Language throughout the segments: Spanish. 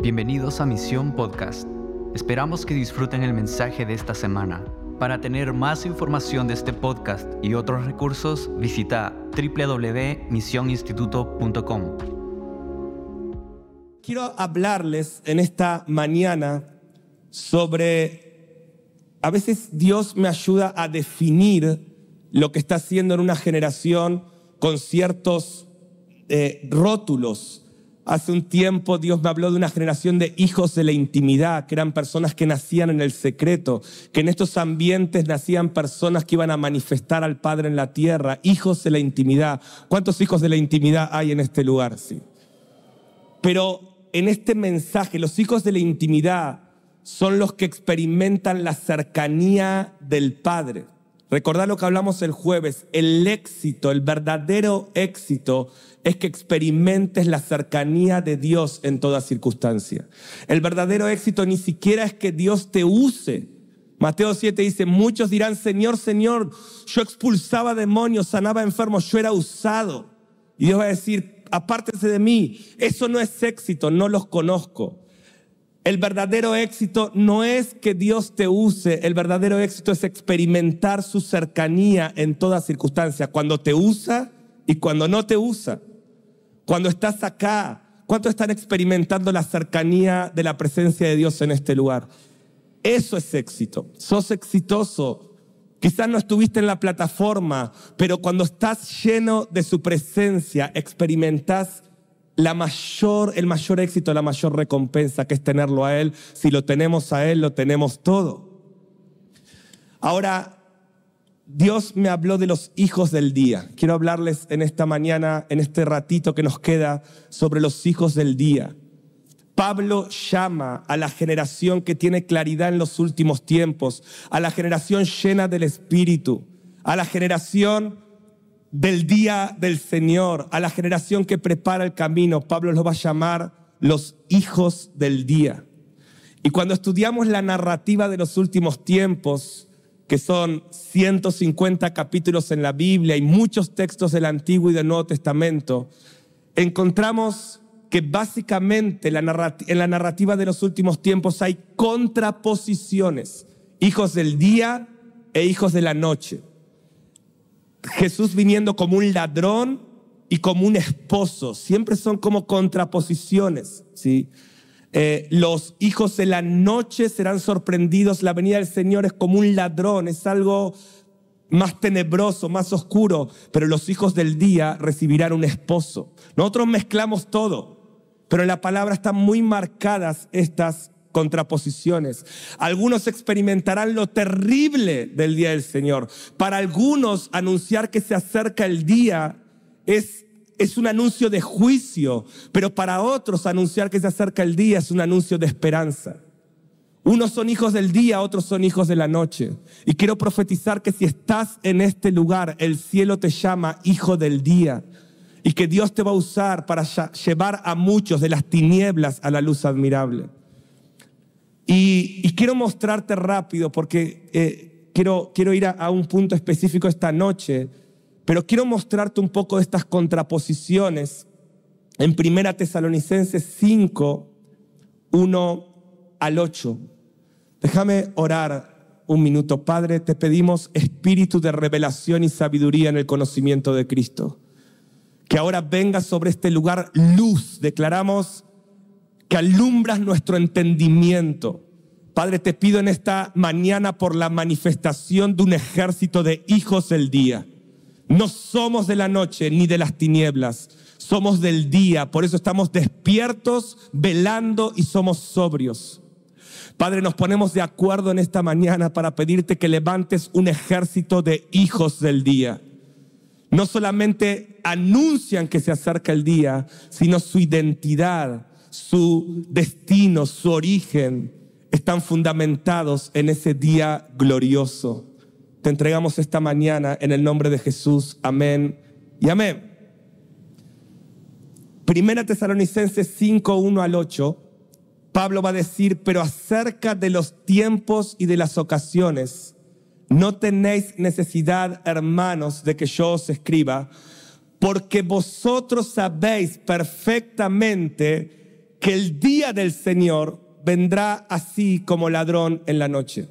Bienvenidos a Misión Podcast. Esperamos que disfruten el mensaje de esta semana. Para tener más información de este podcast y otros recursos, visita www.misioninstituto.com. Quiero hablarles en esta mañana sobre, a veces Dios me ayuda a definir lo que está haciendo en una generación con ciertos eh, rótulos Hace un tiempo Dios me habló de una generación de hijos de la intimidad, que eran personas que nacían en el secreto, que en estos ambientes nacían personas que iban a manifestar al Padre en la tierra, hijos de la intimidad. ¿Cuántos hijos de la intimidad hay en este lugar? Sí. Pero en este mensaje, los hijos de la intimidad son los que experimentan la cercanía del Padre. Recordad lo que hablamos el jueves, el éxito, el verdadero éxito es que experimentes la cercanía de Dios en toda circunstancia. El verdadero éxito ni siquiera es que Dios te use. Mateo 7 dice, muchos dirán, Señor, Señor, yo expulsaba demonios, sanaba enfermos, yo era usado. Y Dios va a decir, apártese de mí, eso no es éxito, no los conozco. El verdadero éxito no es que Dios te use, el verdadero éxito es experimentar su cercanía en toda circunstancia, cuando te usa y cuando no te usa. Cuando estás acá, ¿cuántos están experimentando la cercanía de la presencia de Dios en este lugar? Eso es éxito. Sos exitoso. Quizás no estuviste en la plataforma, pero cuando estás lleno de su presencia, experimentas la mayor, el mayor éxito, la mayor recompensa que es tenerlo a Él. Si lo tenemos a Él, lo tenemos todo. Ahora, Dios me habló de los hijos del día. Quiero hablarles en esta mañana, en este ratito que nos queda, sobre los hijos del día. Pablo llama a la generación que tiene claridad en los últimos tiempos, a la generación llena del Espíritu, a la generación del día del Señor, a la generación que prepara el camino, Pablo los va a llamar los hijos del día. Y cuando estudiamos la narrativa de los últimos tiempos, que son 150 capítulos en la Biblia y muchos textos del Antiguo y del Nuevo Testamento, encontramos que básicamente en la narrativa de los últimos tiempos hay contraposiciones, hijos del día e hijos de la noche. Jesús viniendo como un ladrón y como un esposo. Siempre son como contraposiciones. ¿sí? Eh, los hijos de la noche serán sorprendidos. La venida del Señor es como un ladrón. Es algo más tenebroso, más oscuro. Pero los hijos del día recibirán un esposo. Nosotros mezclamos todo. Pero en la palabra están muy marcadas estas contraposiciones. Algunos experimentarán lo terrible del día del Señor. Para algunos anunciar que se acerca el día es, es un anuncio de juicio, pero para otros anunciar que se acerca el día es un anuncio de esperanza. Unos son hijos del día, otros son hijos de la noche. Y quiero profetizar que si estás en este lugar, el cielo te llama hijo del día y que Dios te va a usar para llevar a muchos de las tinieblas a la luz admirable. Y, quiero mostrarte rápido porque eh, quiero, quiero ir a, un punto específico esta noche, pero quiero mostrarte un poco de estas contraposiciones en Primera Tesalonicenses 5, 1 al 8. Déjame orar un minuto. Padre, te pedimos espíritu de revelación y sabiduría en el conocimiento de Cristo. Que ahora venga sobre este lugar luz. Declaramos que alumbras nuestro entendimiento. Padre, te pido en esta mañana por la manifestación de un ejército de hijos del día. No somos de la noche ni de las tinieblas, somos del día. Por eso estamos despiertos, velando y somos sobrios. Padre, nos ponemos de acuerdo en esta mañana para pedirte que levantes un ejército de hijos del día. No solamente anuncian que se acerca el día, sino su identidad, su destino, su origen, están fundamentados en ese día glorioso. Te entregamos esta mañana en el nombre de Jesús. Amén y amén. Primera Tesalonicenses 5, 1 al 8, Pablo va a decir, pero acerca de los tiempos y de las ocasiones, no tenéis necesidad, hermanos, de que yo os escriba, porque vosotros sabéis perfectamente que el día del Señor vendrá así como ladrón en la noche.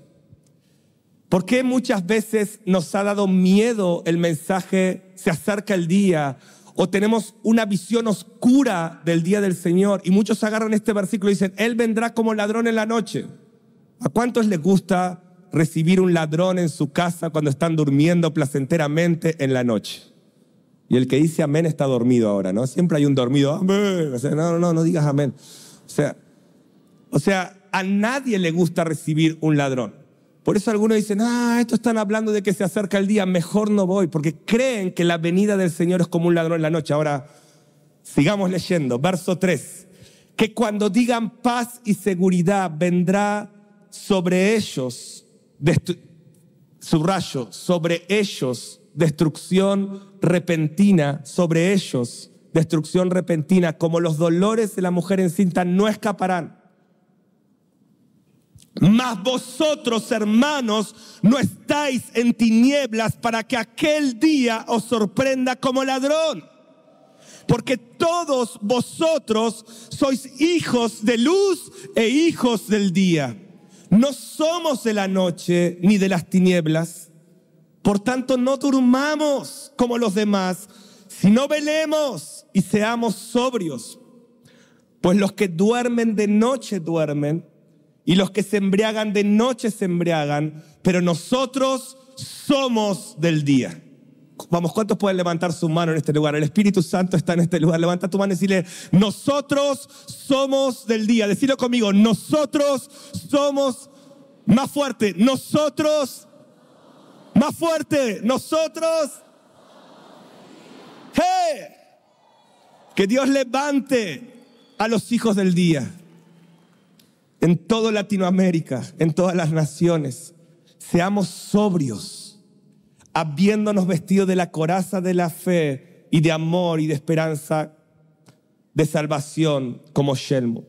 ¿Por qué muchas veces nos ha dado miedo el mensaje, se acerca el día, o tenemos una visión oscura del día del Señor? Y muchos agarran este versículo y dicen, Él vendrá como ladrón en la noche. ¿A cuántos les gusta recibir un ladrón en su casa cuando están durmiendo placenteramente en la noche? Y el que dice amén está dormido ahora, ¿no? Siempre hay un dormido, amén. No, no, no digas amén. O sea, o sea, a nadie le gusta recibir un ladrón. Por eso algunos dicen, ah, esto están hablando de que se acerca el día, mejor no voy, porque creen que la venida del Señor es como un ladrón en la noche. Ahora, sigamos leyendo, verso 3, que cuando digan paz y seguridad vendrá sobre ellos, subrayo, sobre ellos destrucción repentina, sobre ellos destrucción repentina, como los dolores de la mujer encinta no escaparán mas vosotros, hermanos, no estáis en tinieblas para que aquel día os sorprenda como ladrón. Porque todos vosotros sois hijos de luz e hijos del día. No somos de la noche ni de las tinieblas. Por tanto, no durmamos como los demás, sino velemos y seamos sobrios. Pues los que duermen de noche duermen y los que se embriagan de noche se embriagan, pero nosotros somos del día. Vamos, ¿cuántos pueden levantar su mano en este lugar? El Espíritu Santo está en este lugar. Levanta tu mano y decirle, nosotros somos del día. Decirlo conmigo, nosotros somos más fuerte. Nosotros, más fuerte. Nosotros. ¡Hey! Que Dios levante a los hijos del día en toda Latinoamérica, en todas las naciones, seamos sobrios, habiéndonos vestido de la coraza de la fe y de amor y de esperanza de salvación como Shelmo.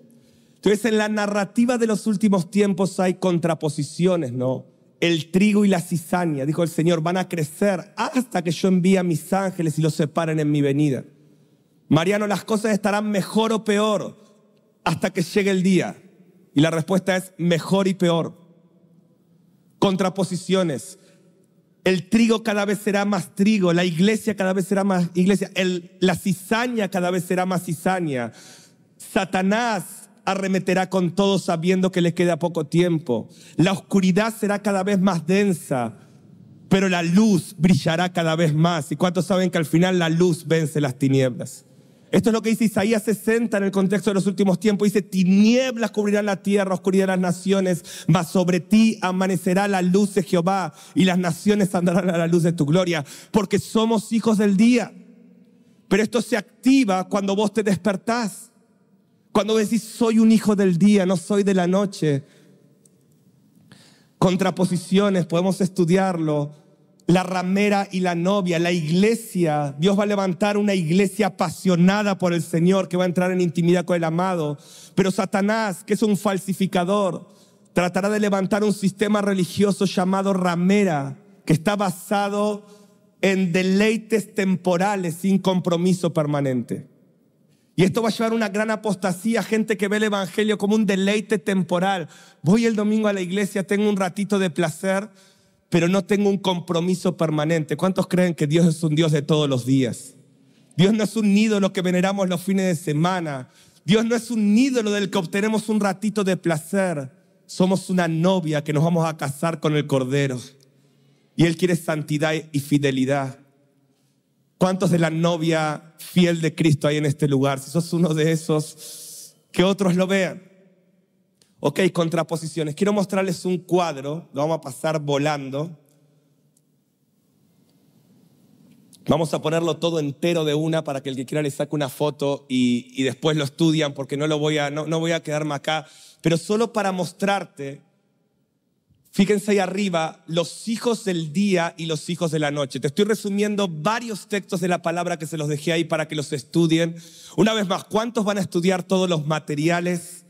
Entonces en la narrativa de los últimos tiempos hay contraposiciones, ¿no? El trigo y la cizaña, dijo el Señor, van a crecer hasta que yo envíe a mis ángeles y los separen en mi venida. Mariano, las cosas estarán mejor o peor hasta que llegue el día. Y la respuesta es mejor y peor. Contraposiciones. El trigo cada vez será más trigo, la iglesia cada vez será más iglesia, la cizaña cada vez será más cizaña. Satanás arremeterá con todo sabiendo que le queda poco tiempo. La oscuridad será cada vez más densa, pero la luz brillará cada vez más. ¿Y cuántos saben que al final la luz vence las tinieblas? Esto es lo que dice Isaías 60 en el contexto de los últimos tiempos. Dice, tinieblas cubrirán la tierra, oscuridad las naciones, mas sobre ti amanecerá la luz de Jehová y las naciones andarán a la luz de tu gloria, porque somos hijos del día. Pero esto se activa cuando vos te despertás, cuando decís, soy un hijo del día, no soy de la noche. Contraposiciones, podemos estudiarlo la ramera y la novia, la iglesia. Dios va a levantar una iglesia apasionada por el Señor que va a entrar en intimidad con el amado. Pero Satanás, que es un falsificador, tratará de levantar un sistema religioso llamado ramera, que está basado en deleites temporales sin compromiso permanente. Y esto va a llevar una gran apostasía, gente que ve el Evangelio como un deleite temporal. Voy el domingo a la iglesia, tengo un ratito de placer, pero no tengo un compromiso permanente. ¿Cuántos creen que Dios es un Dios de todos los días? Dios no es un ídolo que veneramos los fines de semana. Dios no es un ídolo del que obtenemos un ratito de placer. Somos una novia que nos vamos a casar con el Cordero. Y Él quiere santidad y fidelidad. ¿Cuántos de la novia fiel de Cristo hay en este lugar? Si sos uno de esos, que otros lo vean. Ok, contraposiciones. Quiero mostrarles un cuadro, lo vamos a pasar volando. Vamos a ponerlo todo entero de una para que el que quiera le saque una foto y, después lo estudian porque no, lo voy a, no, no voy a quedarme acá. Pero solo para mostrarte, fíjense ahí arriba, los hijos del día y los hijos de la noche. Te estoy resumiendo varios textos de la palabra que se los dejé ahí para que los estudien. Una vez más, ¿cuántos van a estudiar todos los materiales?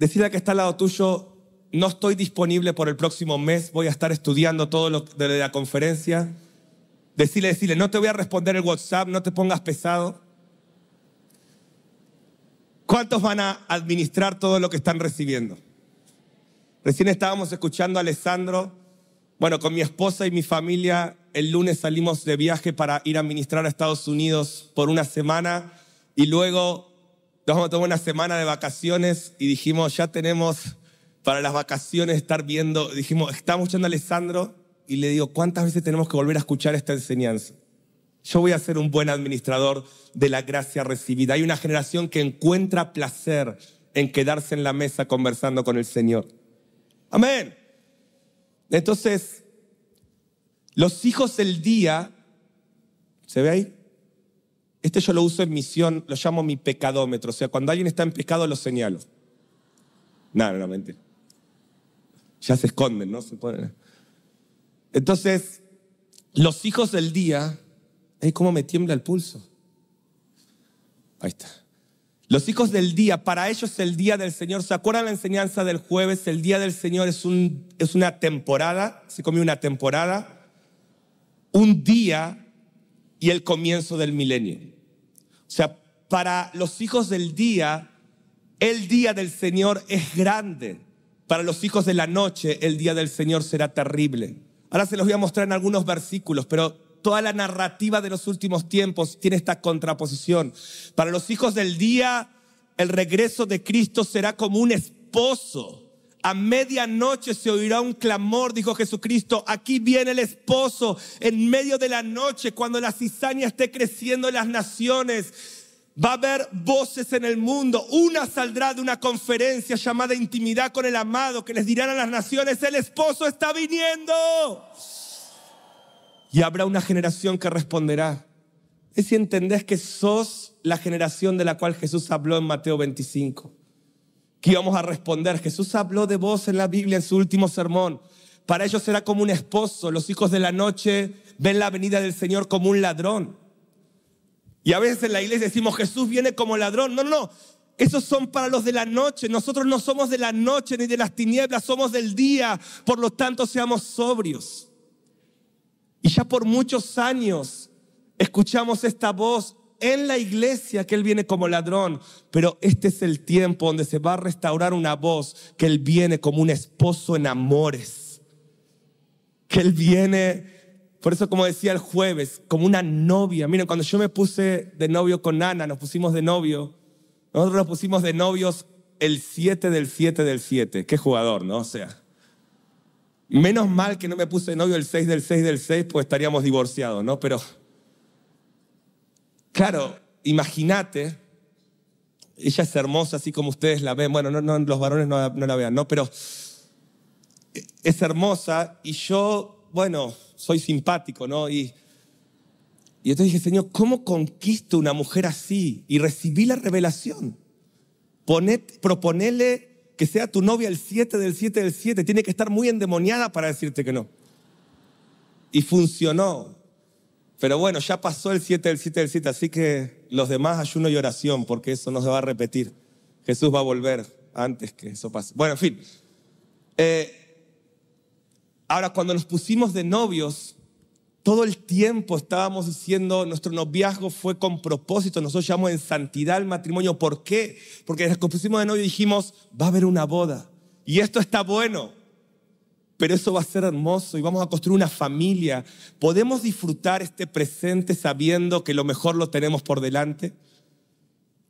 Decirle que está al lado tuyo, no estoy disponible por el próximo mes, voy a estar estudiando todo lo de la conferencia. Decirle, decirle, no te voy a responder el WhatsApp, no te pongas pesado. ¿Cuántos van a administrar todo lo que están recibiendo? Recién estábamos escuchando a Alessandro. Bueno, con mi esposa y mi familia, el lunes salimos de viaje para ir a ministrar a Estados Unidos por una semana y luego nos vamos a tomar una semana de vacaciones y dijimos, ya tenemos para las vacaciones estar viendo, dijimos, estamos escuchando a Alessandro y le digo, ¿cuántas veces tenemos que volver a escuchar esta enseñanza? Yo voy a ser un buen administrador de la gracia recibida. Hay una generación que encuentra placer en quedarse en la mesa conversando con el Señor. Amén. Entonces, los hijos del día, ¿se ve ahí? Este yo lo uso en misión, lo llamo mi pecadómetro. O sea, cuando alguien está en pecado, lo señalo. No, no, no. Ya se esconden, ¿no? Se ponen. Entonces, los hijos del día, ¿eh? ¿cómo me tiembla el pulso? Ahí está. Los hijos del día, para ellos el día del Señor, ¿se acuerdan la enseñanza del jueves? El día del Señor es, es una temporada, se comió una temporada, un día y el comienzo del milenio. O sea, para los hijos del día, el día del Señor es grande. Para los hijos de la noche, el día del Señor será terrible. Ahora se los voy a mostrar en algunos versículos, pero toda la narrativa de los últimos tiempos tiene esta contraposición. Para los hijos del día, el regreso de Cristo será como un esposo. A medianoche se oirá un clamor, dijo Jesucristo. Aquí viene el esposo en medio de la noche, cuando la cizaña esté creciendo en las naciones. Va a haber voces en el mundo. Una saldrá de una conferencia llamada Intimidad con el Amado, que les dirán a las naciones, el esposo está viniendo. Y habrá una generación que responderá. Es si entendés que sos la generación de la cual Jesús habló en Mateo 25. Que íbamos a responder. Jesús habló de vos en la Biblia en su último sermón. Para ellos será como un esposo. Los hijos de la noche ven la venida del Señor como un ladrón. Y a veces en la iglesia decimos, Jesús viene como ladrón. No, no, esos son para los de la noche. Nosotros no somos de la noche ni de las tinieblas, somos del día. Por lo tanto, seamos sobrios. Y ya por muchos años escuchamos esta voz en la iglesia que Él viene como ladrón, pero este es el tiempo donde se va a restaurar una voz que Él viene como un esposo en amores, que Él viene, por eso como decía el jueves, como una novia. Miren, cuando yo me puse de novio con Ana, nos pusimos de novio, nosotros nos pusimos de novios el 7 del 7 del 7, qué jugador, ¿no? O sea, Menos mal que no me puse novio el 6 del 6 del 6, pues estaríamos divorciados, ¿no? Pero, claro, imagínate, ella es hermosa así como ustedes la ven, bueno, no, los varones no, no la vean, ¿no? Pero es hermosa y yo, bueno, soy simpático, ¿no? Y, y entonces dije, Señor, ¿cómo conquisto una mujer así? Y recibí la revelación. Proponele que sea tu novia el 7 del 7 del 7. Tiene que estar muy endemoniada para decirte que no. Y funcionó. Pero bueno, ya pasó el 7 del 7 del 7, así que los demás ayuno y oración, porque eso no se va a repetir. Jesús va a volver antes que eso pase. Bueno, en fin. Eh, ahora, cuando nos pusimos de novios, todo el tiempo estábamos diciendo, nuestro noviazgo fue con propósito, nosotros llamamos en santidad el matrimonio. ¿Por qué? Porque desde que pusimos de novio dijimos, va a haber una boda. Y esto está bueno, pero eso va a ser hermoso y vamos a construir una familia. ¿Podemos disfrutar este presente sabiendo que lo mejor lo tenemos por delante?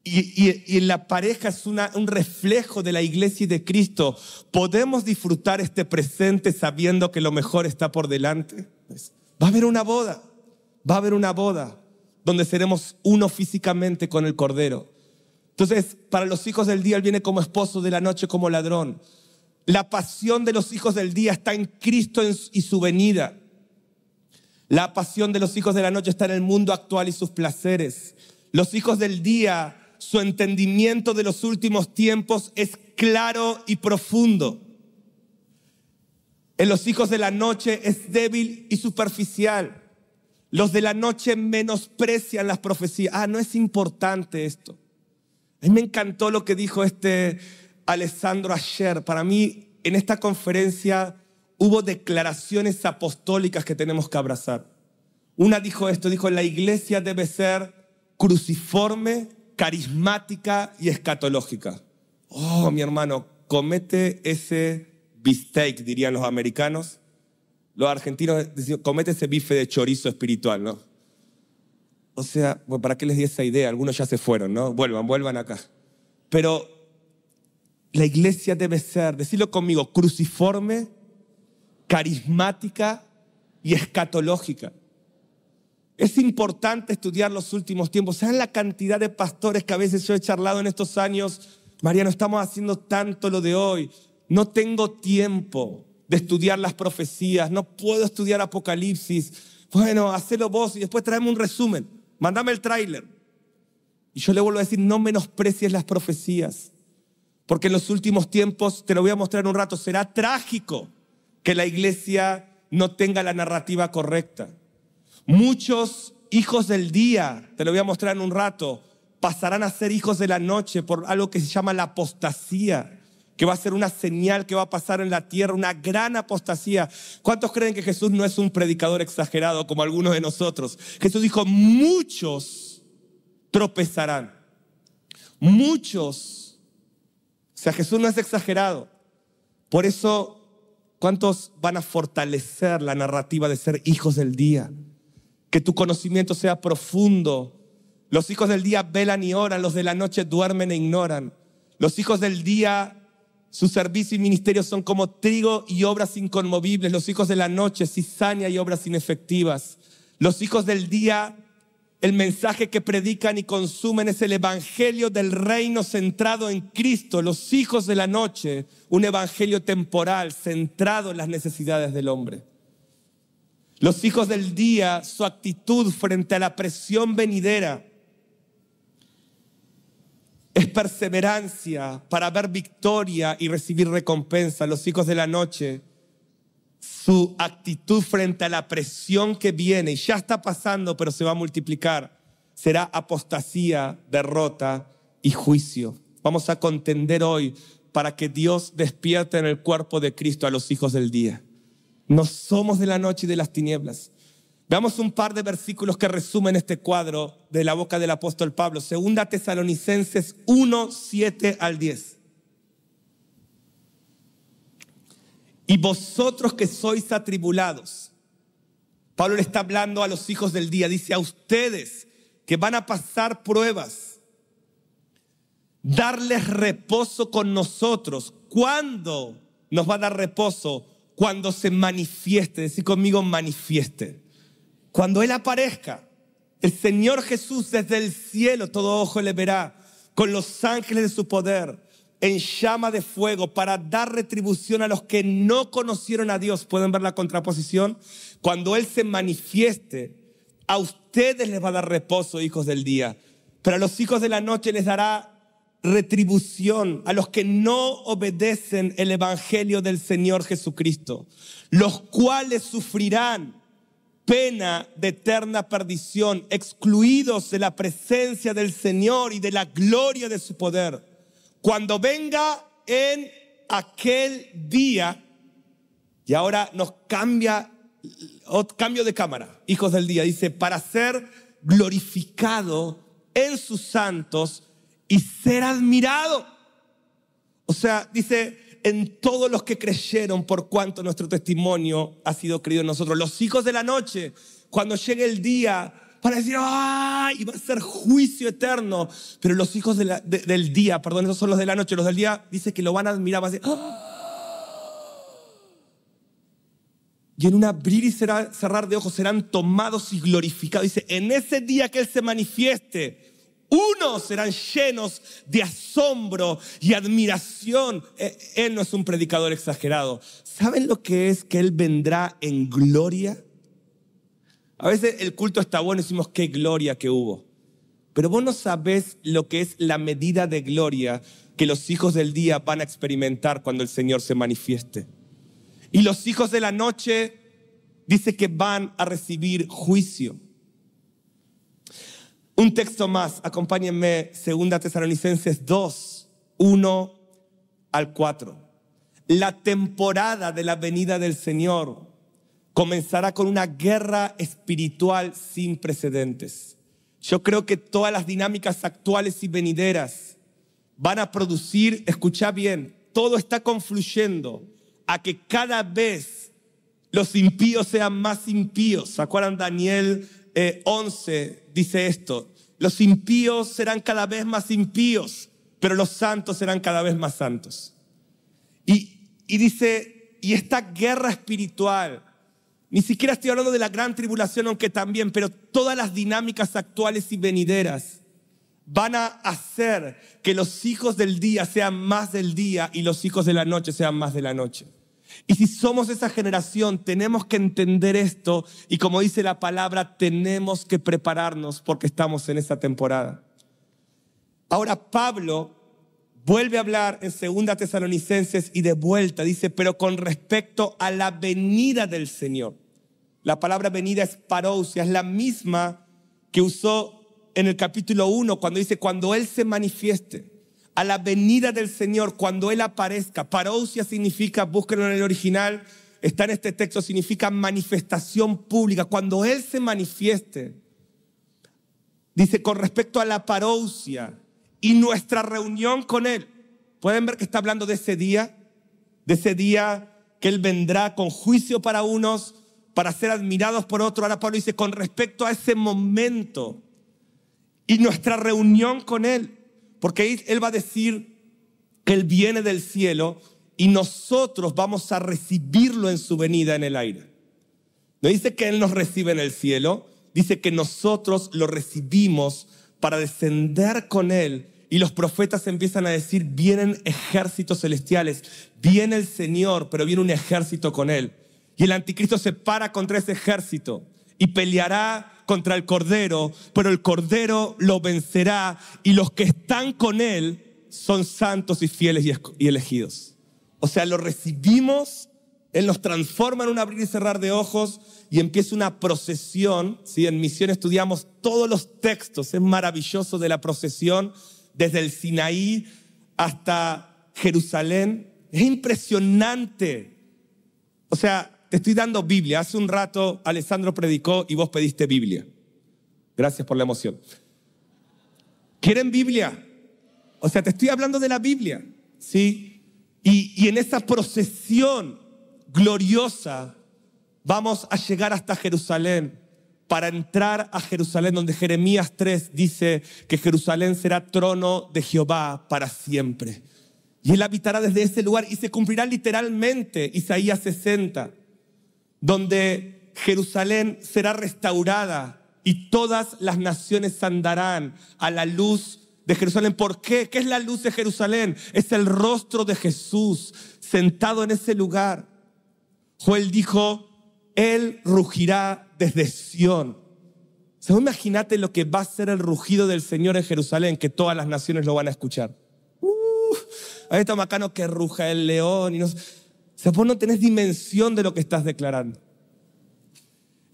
Y, la pareja es un reflejo de la iglesia y de Cristo. ¿Podemos disfrutar este presente sabiendo que lo mejor está por delante? Va a haber una boda, va a haber una boda donde seremos uno físicamente con el Cordero. Entonces, para los hijos del día, Él viene como esposo, de la noche como ladrón. La pasión de los hijos del día está en Cristo y su venida. La pasión de los hijos de la noche está en el mundo actual y sus placeres. Los hijos del día, su entendimiento de los últimos tiempos es claro y profundo. En los hijos de la noche es débil y superficial. Los de la noche menosprecian las profecías. Ah, no es importante esto. A mí me encantó lo que dijo este Alessandro ayer. Para mí, en esta conferencia hubo declaraciones apostólicas que tenemos que abrazar. Una dijo esto, dijo, la iglesia debe ser cruciforme carismática y escatológica. Oh, mi hermano, comete ese bistec, dirían los americanos. Los argentinos decían, comete ese bife de chorizo espiritual, ¿no? O sea, ¿para qué les di esa idea? Algunos ya se fueron, ¿no? Vuelvan, vuelvan acá. Pero la iglesia debe ser, decirlo conmigo, cruciforme, carismática y escatológica. Es importante estudiar los últimos tiempos. ¿Saben la cantidad de pastores que a veces yo he charlado en estos años? Mariano, estamos haciendo tanto lo de hoy. No tengo tiempo de estudiar las profecías. No puedo estudiar Apocalipsis. Bueno, hacelo vos y después traeme un resumen. Mándame el tráiler. Y yo le vuelvo a decir, no menosprecies las profecías. Porque en los últimos tiempos, te lo voy a mostrar en un rato, será trágico que la iglesia no tenga la narrativa correcta. Muchos hijos del día, te lo voy a mostrar en un rato, pasarán a ser hijos de la noche por algo que se llama la apostasía, que va a ser una señal que va a pasar en la tierra, una gran apostasía. ¿Cuántos creen que Jesús no es un predicador exagerado como algunos de nosotros? Jesús dijo, muchos tropezarán, muchos. O sea, Jesús no es exagerado. Por eso, ¿cuántos van a fortalecer la narrativa de ser hijos del día? Que tu conocimiento sea profundo. Los hijos del día velan y oran, los de la noche duermen e ignoran. Los hijos del día, su servicio y ministerio son como trigo y obras inconmovibles. Los hijos de la noche, cizaña y obras inefectivas. Los hijos del día, el mensaje que predican y consumen es el evangelio del reino centrado en Cristo. Los hijos de la noche, un evangelio temporal centrado en las necesidades del hombre. Los hijos del día, su actitud frente a la presión venidera es perseverancia para ver victoria y recibir recompensa. Los hijos de la noche, su actitud frente a la presión que viene, y ya está pasando, pero se va a multiplicar, será apostasía, derrota y juicio. Vamos a contender hoy para que Dios despierte en el cuerpo de Cristo a los hijos del día. No somos de la noche y de las tinieblas. Veamos un par de versículos que resumen este cuadro de la boca del apóstol Pablo. Segunda Tesalonicenses 1, 7 al 10. Y vosotros que sois atribulados. Pablo le está hablando a los hijos del día. Dice a ustedes que van a pasar pruebas. Darles reposo con nosotros. ¿Cuándo nos va a dar reposo? cuando se manifieste, decir conmigo manifieste. Cuando Él aparezca, el Señor Jesús desde el cielo, todo ojo le verá, con los ángeles de su poder, en llama de fuego, para dar retribución a los que no conocieron a Dios. ¿Pueden ver la contraposición? Cuando Él se manifieste, a ustedes les va a dar reposo, hijos del día, pero a los hijos de la noche les dará retribución a los que no obedecen el Evangelio del Señor Jesucristo, los cuales sufrirán pena de eterna perdición, excluidos de la presencia del Señor y de la gloria de su poder. Cuando venga en aquel día, y ahora nos cambia, cambio de cámara, hijos del día, dice, para ser glorificado en sus santos, y ser admirado. O sea, dice, en todos los que creyeron por cuanto nuestro testimonio ha sido creído en nosotros. Los hijos de la noche, cuando llegue el día, van a decir, ¡ay! Y va a ser juicio eterno. Pero los hijos del día, perdón, esos son los de la noche, los del día, dice que lo van a admirar, van a decir, ¡ah! Y en un abrir y cerrar de ojos serán tomados y glorificados. Dice, en ese día que Él se manifieste, unos serán llenos de asombro y admiración. Eh, él no es un predicador exagerado. ¿Saben lo que es que Él vendrá en gloria? A veces el culto está bueno y decimos qué gloria que hubo. Pero vos no sabés lo que es la medida de gloria que los hijos del día van a experimentar cuando el Señor se manifieste. Y los hijos de la noche dice que van a recibir juicio. Un texto más, acompáñenme, 2 Tesalonicenses 2, 1 al 4. La temporada de la venida del Señor comenzará con una guerra espiritual sin precedentes. Yo creo que todas las dinámicas actuales y venideras van a producir, escucha bien, todo está confluyendo a que cada vez los impíos sean más impíos. ¿Se acuerdan? Daniel 11 eh, dice esto. Los impíos serán cada vez más impíos, pero los santos serán cada vez más santos. Y, y dice, y esta guerra espiritual, ni siquiera estoy hablando de la gran tribulación, aunque también, pero todas las dinámicas actuales y venideras van a hacer que los hijos del día sean más del día y los hijos de la noche sean más de la noche. Y si somos esa generación, tenemos que entender esto y como dice la palabra, tenemos que prepararnos porque estamos en esa temporada. Ahora Pablo vuelve a hablar en Segunda Tesalonicenses y de vuelta dice, pero con respecto a la venida del Señor. La palabra venida es parousia, es la misma que usó en el capítulo 1 cuando dice, cuando Él se manifieste a la venida del Señor, cuando Él aparezca. Parousia significa, búsquenlo en el original, está en este texto, significa manifestación pública. Cuando Él se manifieste, dice con respecto a la parousia y nuestra reunión con Él. Pueden ver que está hablando de ese día, de ese día que Él vendrá con juicio para unos, para ser admirados por otros. Ahora Pablo dice, con respecto a ese momento y nuestra reunión con Él. Porque Él va a decir que Él viene del cielo y nosotros vamos a recibirlo en su venida en el aire. No dice que Él nos recibe en el cielo, dice que nosotros lo recibimos para descender con Él. Y los profetas empiezan a decir, vienen ejércitos celestiales, viene el Señor, pero viene un ejército con Él. Y el anticristo se para contra ese ejército y peleará contra el Cordero, pero el Cordero lo vencerá y los que están con Él son santos y fieles y elegidos. O sea, lo recibimos, Él nos transforma en un abrir y cerrar de ojos y empieza una procesión. ¿sí? En misión estudiamos todos los textos, es maravilloso de la procesión, desde el Sinaí hasta Jerusalén. Es impresionante. O sea, te estoy dando Biblia. Hace un rato Alessandro predicó y vos pediste Biblia. Gracias por la emoción. ¿Quieren Biblia? O sea, te estoy hablando de la Biblia, ¿sí? Y, y en esa procesión gloriosa vamos a llegar hasta Jerusalén para entrar a Jerusalén, donde Jeremías 3 dice que Jerusalén será trono de Jehová para siempre. Y él habitará desde ese lugar y se cumplirá literalmente Isaías 60 donde Jerusalén será restaurada y todas las naciones andarán a la luz de Jerusalén. ¿Por qué? ¿Qué es la luz de Jerusalén? Es el rostro de Jesús sentado en ese lugar. Joel dijo, Él rugirá desde Sión. O imagínate lo que va a ser el rugido del Señor en Jerusalén, que todas las naciones lo van a escuchar. Uh, ahí está bacano que ruja el león y no o sea, vos no tenés dimensión de lo que estás declarando.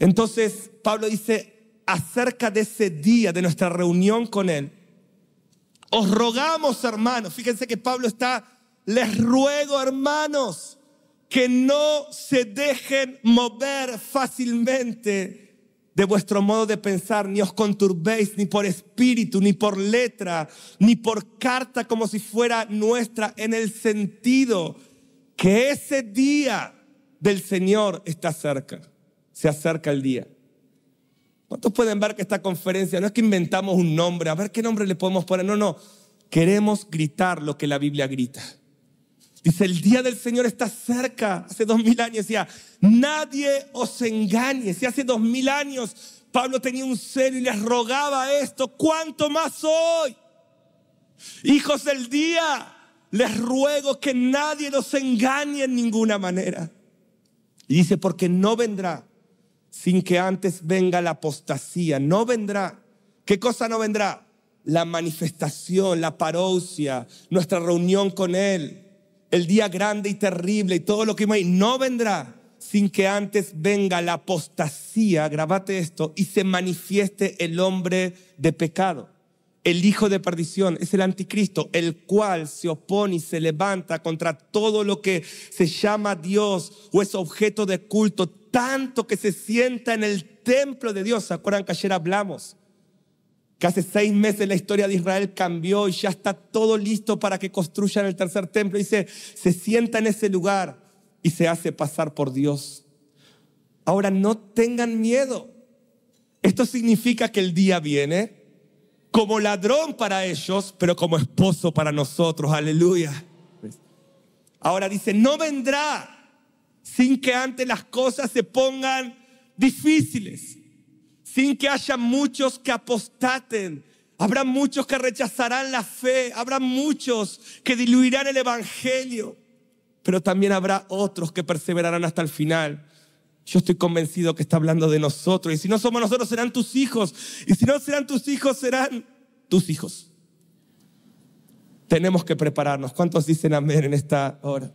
Entonces, Pablo dice, acerca de ese día, de nuestra reunión con Él, os rogamos, hermanos, fíjense que Pablo está, les ruego, hermanos, que no se dejen mover fácilmente de vuestro modo de pensar, ni os conturbéis ni por espíritu, ni por letra, ni por carta como si fuera nuestra, en el sentido que ese día del Señor está cerca. Se acerca el día. ¿Cuántos pueden ver que esta conferencia no es que inventamos un nombre, a ver qué nombre le podemos poner? No, no. Queremos gritar lo que la Biblia grita. Dice, el día del Señor está cerca. Hace dos mil años decía, nadie os engañe. Si hace dos mil años Pablo tenía un celo y les rogaba esto, ¿cuánto más hoy? Hijos del día, les ruego que nadie los engañe en ninguna manera. Y dice, porque no vendrá sin que antes venga la apostasía. No vendrá. ¿Qué cosa no vendrá? La manifestación, la parousia, nuestra reunión con Él, el día grande y terrible y todo lo que no vendrá sin que antes venga la apostasía, grabate esto, y se manifieste el hombre de pecado el hijo de perdición, es el anticristo, el cual se opone y se levanta contra todo lo que se llama Dios o es objeto de culto, tanto que se sienta en el templo de Dios. ¿Se acuerdan que ayer hablamos que hace seis meses la historia de Israel cambió y ya está todo listo para que construyan el tercer templo. Dice, se sienta en ese lugar y se hace pasar por Dios. Ahora no tengan miedo. Esto significa que el día viene como ladrón para ellos, pero como esposo para nosotros. Aleluya. Ahora dice, no vendrá sin que antes las cosas se pongan difíciles sin que haya muchos que apostaten. Habrá muchos que rechazarán la fe, habrá muchos que diluirán el Evangelio, pero también habrá otros que perseverarán hasta el final. Yo estoy convencido que está hablando de nosotros. Y si no somos nosotros, serán tus hijos. Y si no serán tus hijos, serán tus hijos. Tenemos que prepararnos. ¿Cuántos dicen amén en esta hora?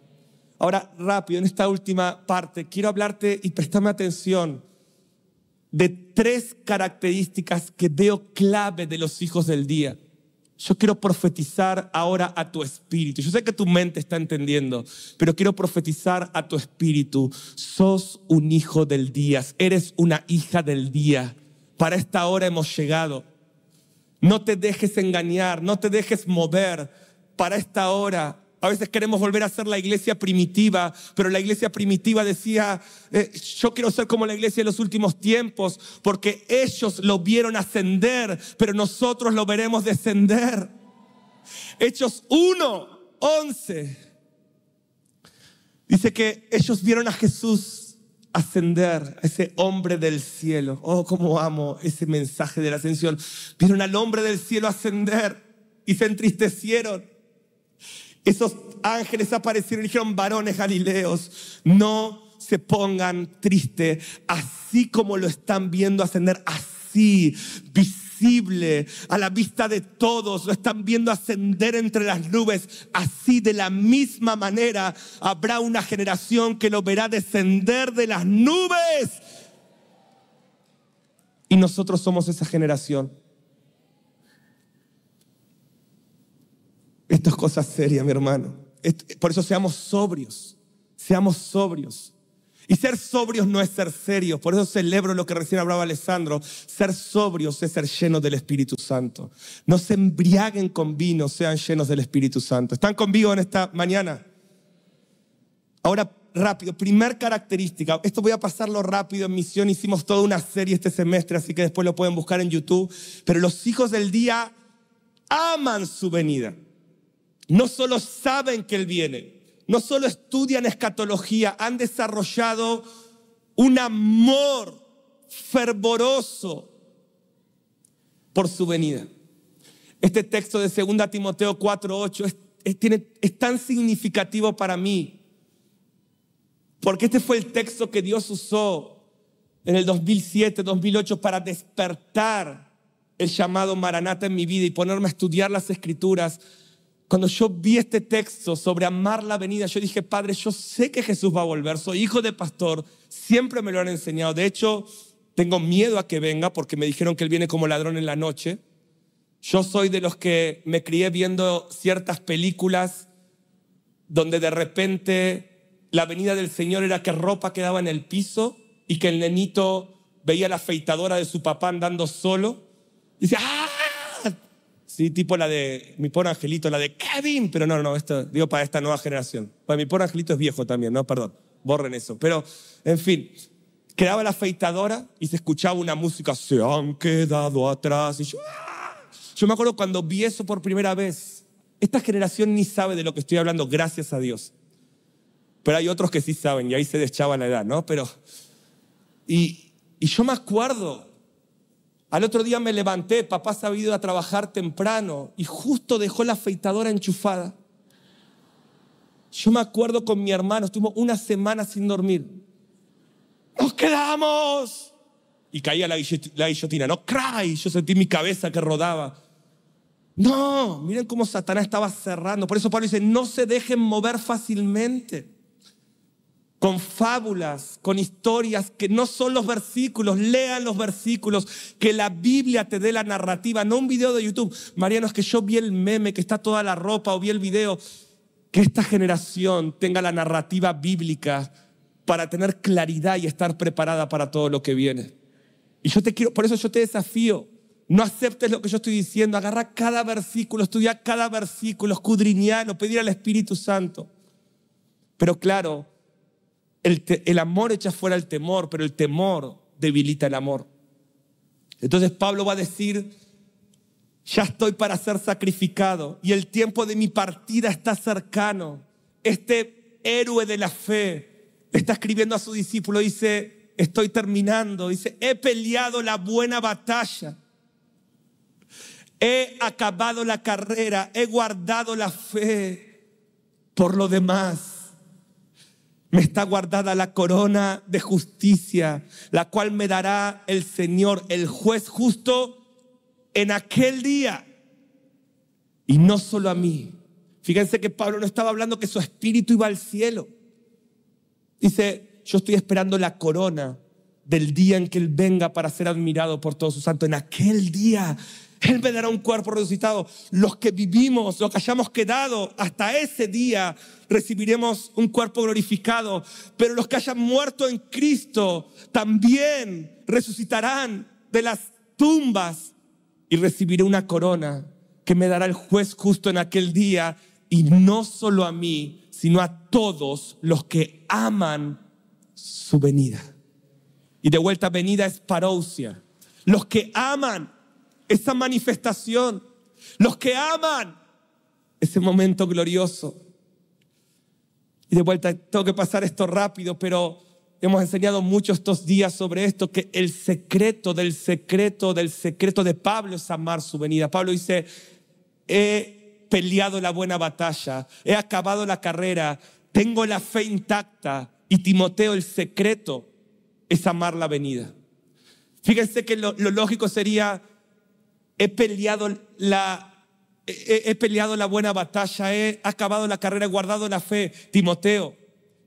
Ahora, rápido, en esta última parte, quiero hablarte y prestarme atención de tres características que veo clave de los hijos del día. Yo quiero profetizar ahora a tu espíritu. Yo sé que tu mente está entendiendo, pero quiero profetizar a tu espíritu. Sos un hijo del día, eres una hija del día. Para esta hora hemos llegado. No te dejes engañar, no te dejes mover. Para esta hora a veces queremos volver a ser la iglesia primitiva, pero la iglesia primitiva decía, eh, yo quiero ser como la iglesia de los últimos tiempos, porque ellos lo vieron ascender, pero nosotros lo veremos descender. Hechos 1, 11. Dice que ellos vieron a Jesús ascender, a ese hombre del cielo. Oh, cómo amo ese mensaje de la ascensión. Vieron al hombre del cielo ascender y se entristecieron. Esos ángeles aparecieron y dijeron, varones galileos, no se pongan tristes, así como lo están viendo ascender, así, visible, a la vista de todos, lo están viendo ascender entre las nubes, así de la misma manera habrá una generación que lo verá descender de las nubes. Y nosotros somos esa generación. Esto es cosa seria, mi hermano. Por eso seamos sobrios, seamos sobrios. Y ser sobrios no es ser serios. Por eso celebro lo que recién hablaba Alessandro. Ser sobrios es ser llenos del Espíritu Santo. No se embriaguen con vino, sean llenos del Espíritu Santo. ¿Están conmigo en esta mañana? Ahora, rápido, primer característica. Esto voy a pasarlo rápido en misión. Hicimos toda una serie este semestre, así que después lo pueden buscar en YouTube. Pero los hijos del día aman su venida no solo saben que Él viene, no solo estudian escatología, han desarrollado un amor fervoroso por su venida. Este texto de 2 Timoteo 4:8 es, es, tan significativo para mí, porque este fue el texto que Dios usó en el 2007, 2008 para despertar el llamado Maranata en mi vida y ponerme a estudiar las escrituras cuando yo vi este texto sobre amar la venida, yo dije, Padre, yo sé que Jesús va a volver, soy hijo de pastor, siempre me lo han enseñado. De hecho, tengo miedo a que venga porque me dijeron que Él viene como ladrón en la noche. Yo soy de los que me crié viendo ciertas películas donde de repente la venida del Señor era que ropa quedaba en el piso y que el nenito veía la afeitadora de su papá andando solo. Y dice, ¡ah! Sí, tipo la de mi pobre angelito, la de Kevin, pero no, no, esto digo para esta nueva generación. Pues mi pobre angelito es viejo también, no, perdón, borren eso. Pero, en fin, quedaba la afeitadora y se escuchaba una música, se han quedado atrás. Y yo, ¡ah! yo me acuerdo cuando vi eso por primera vez. Esta generación ni sabe de lo que estoy hablando, gracias a Dios. Pero hay otros que sí saben y ahí se deschaba la edad, ¿no? Pero, y, y yo me acuerdo al otro día me levanté, papá se había ido a trabajar temprano y justo dejó la afeitadora enchufada. Yo me acuerdo con mi hermano, estuvimos una semana sin dormir. ¡Nos quedamos! Y caía la, guillotina, no cry. Yo sentí mi cabeza que rodaba. No, miren cómo Satanás estaba cerrando. Por eso Pablo dice, no se dejen mover fácilmente con fábulas, con historias que no son los versículos, lean los versículos, que la Biblia te dé la narrativa, no un video de YouTube. Mariano, es que yo vi el meme, que está toda la ropa, o vi el video. Que esta generación tenga la narrativa bíblica para tener claridad y estar preparada para todo lo que viene. Y yo te quiero, por eso yo te desafío, no aceptes lo que yo estoy diciendo, agarra cada versículo, estudia cada versículo, escudriñalo, pedir al Espíritu Santo. Pero claro, el, amor echa fuera el temor, pero el temor debilita el amor. Entonces Pablo va a decir, ya estoy para ser sacrificado y el tiempo de mi partida está cercano. Este héroe de la fe está escribiendo a su discípulo, dice, estoy terminando, dice, he peleado la buena batalla, he acabado la carrera, he guardado la fe. Por lo demás, me está guardada la corona de justicia, la cual me dará el Señor, el juez justo, en aquel día. Y no solo a mí. Fíjense que Pablo no estaba hablando que su espíritu iba al cielo. Dice, yo estoy esperando la corona del día en que Él venga para ser admirado por todos sus santos. En aquel día él me dará un cuerpo resucitado. Los que vivimos, los que hayamos quedado hasta ese día, recibiremos un cuerpo glorificado. Pero los que hayan muerto en Cristo también resucitarán de las tumbas y recibiré una corona que me dará el juez justo en aquel día. Y no solo a mí, sino a todos los que aman su venida. Y de vuelta venida es parousia. Los que aman esa manifestación. Los que aman ese momento glorioso. Y de vuelta, tengo que pasar esto rápido, pero hemos enseñado mucho estos días sobre esto, que el secreto del secreto del secreto de Pablo es amar su venida. Pablo dice, he peleado la buena batalla, he acabado la carrera, tengo la fe intacta y Timoteo el secreto es amar la venida. Fíjense que lo, lo lógico sería, he peleado la, he, peleado la buena batalla, he acabado la carrera, he guardado la fe. Timoteo,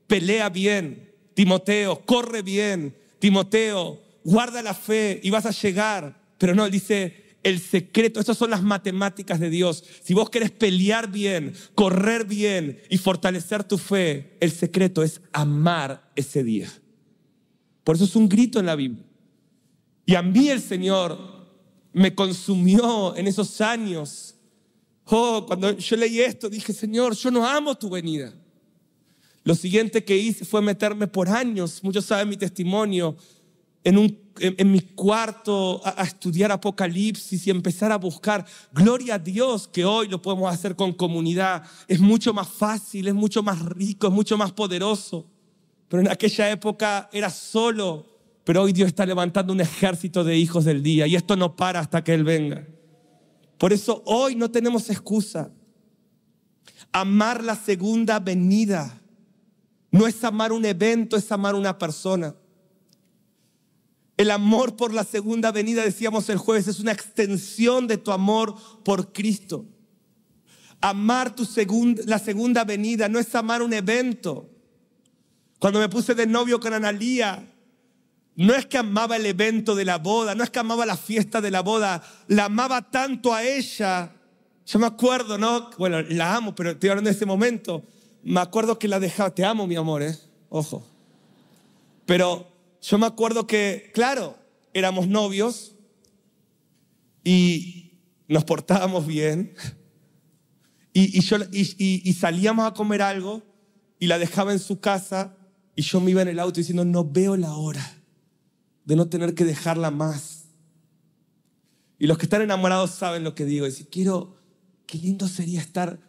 pelea bien. Timoteo, corre bien. Timoteo, guarda la fe y vas a llegar. Pero no, él dice, el secreto, estas son las matemáticas de Dios. Si vos querés pelear bien, correr bien y fortalecer tu fe, el secreto es amar ese día. Por eso es un grito en la Biblia. Y a mí el Señor me consumió en esos años. Oh, cuando yo leí esto, dije, Señor, yo no amo tu venida. Lo siguiente que hice fue meterme por años, muchos saben mi testimonio, en, un, en, mi cuarto a, a, estudiar Apocalipsis y empezar a buscar. Gloria a Dios que hoy lo podemos hacer con comunidad. Es mucho más fácil, es mucho más rico, es mucho más poderoso. Pero en aquella época era solo pero hoy Dios está levantando un ejército de hijos del día y esto no para hasta que Él venga. Por eso hoy no tenemos excusa. Amar la segunda venida no es amar un evento, es amar una persona. El amor por la segunda venida, decíamos el jueves, es una extensión de tu amor por Cristo. Amar la segunda venida no es amar un evento. Cuando me puse de novio con Analía, no es que amaba el evento de la boda, no es que amaba la fiesta de la boda, la amaba tanto a ella. Yo me acuerdo, ¿no? Bueno, la amo, pero estoy hablando de ese momento. Me acuerdo que la dejaba, te amo mi amor, ¿eh? Ojo. Pero yo me acuerdo que, claro, éramos novios y nos portábamos bien y, yo, y salíamos a comer algo y la dejaba en su casa y yo me iba en el auto diciendo, no veo la hora de no tener que dejarla más. Y los que están enamorados saben lo que digo. Decir, quiero, qué lindo sería estar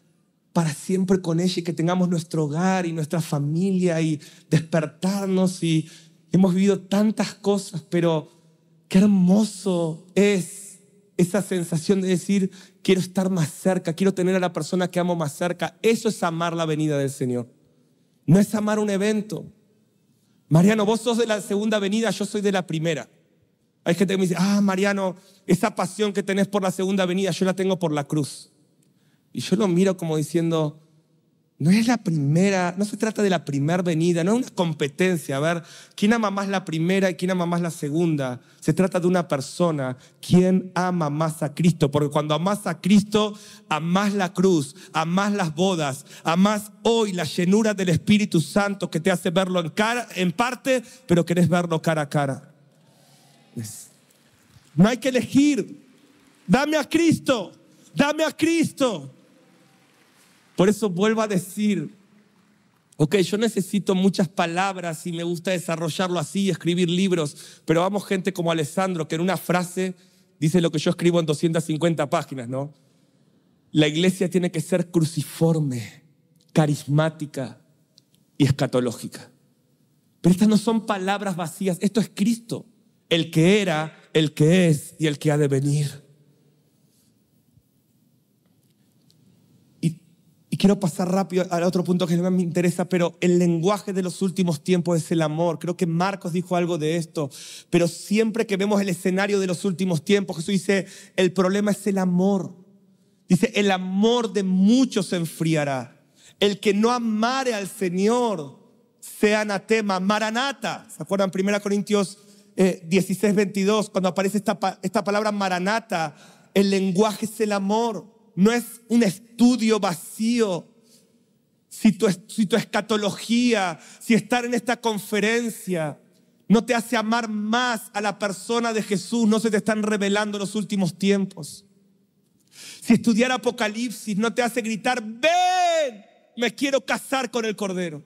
para siempre con ella y que tengamos nuestro hogar y nuestra familia y despertarnos y hemos vivido tantas cosas, pero qué hermoso es esa sensación de decir, quiero estar más cerca, quiero tener a la persona que amo más cerca. Eso es amar la venida del Señor. No es amar un evento, Mariano, vos sos de la segunda venida, yo soy de la primera. Hay gente que me dice, ah, Mariano, esa pasión que tenés por la segunda venida, yo la tengo por la cruz. Y yo lo miro como diciendo, no es la primera, no se trata de la primera venida, no es una competencia, a ver, ¿quién ama más la primera y quién ama más la segunda? Se trata de una persona, ¿quién ama más a Cristo? Porque cuando amas a Cristo, amas la cruz, amas las bodas, amas hoy la llenura del Espíritu Santo que te hace verlo en, cara, en parte, pero querés verlo cara a cara. No hay que elegir, Dame a Cristo, dame a Cristo. Por eso vuelvo a decir, ok, yo necesito muchas palabras y me gusta desarrollarlo así, escribir libros, pero vamos gente como Alessandro, que en una frase dice lo que yo escribo en 250 páginas, ¿no? La iglesia tiene que ser cruciforme, carismática y escatológica. Pero estas no son palabras vacías, esto es Cristo, el que era, el que es y el que ha de venir. Y quiero pasar rápido al otro punto que me interesa, pero el lenguaje de los últimos tiempos es el amor. Creo que Marcos dijo algo de esto, pero siempre que vemos el escenario de los últimos tiempos, Jesús dice, el problema es el amor. Dice, el amor de muchos se enfriará. El que no amare al Señor sea anatema, maranata. ¿Se acuerdan? 1 Corintios 16, eh, 22, cuando aparece esta, esta palabra maranata, el lenguaje es el amor no es un estudio vacío. Si tu, si tu escatología, si estar en esta conferencia no te hace amar más a la persona de Jesús, no se te están revelando los últimos tiempos. Si estudiar Apocalipsis no te hace gritar, ven, me quiero casar con el Cordero.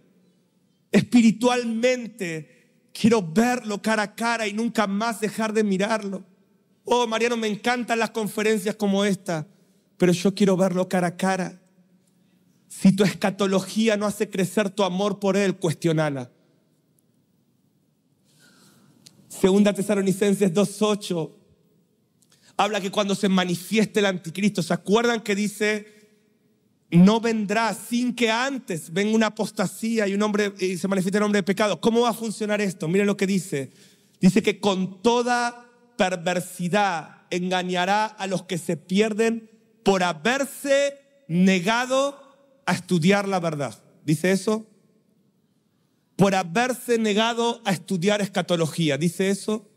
Espiritualmente quiero verlo cara a cara y nunca más dejar de mirarlo. Oh, Mariano, me encantan las conferencias como esta pero yo quiero verlo cara a cara. Si tu escatología no hace crecer tu amor por Él, cuestionala. Segunda Tesalonicenses 2.8 habla que cuando se manifieste el anticristo, ¿se acuerdan que dice, no vendrá sin que antes venga una apostasía y, un hombre, y se manifieste el hombre de pecado? ¿Cómo va a funcionar esto? Miren lo que dice. Dice que con toda perversidad engañará a los que se pierden por haberse negado a estudiar la verdad. ¿Dice eso? Por haberse negado a estudiar escatología. ¿Dice eso?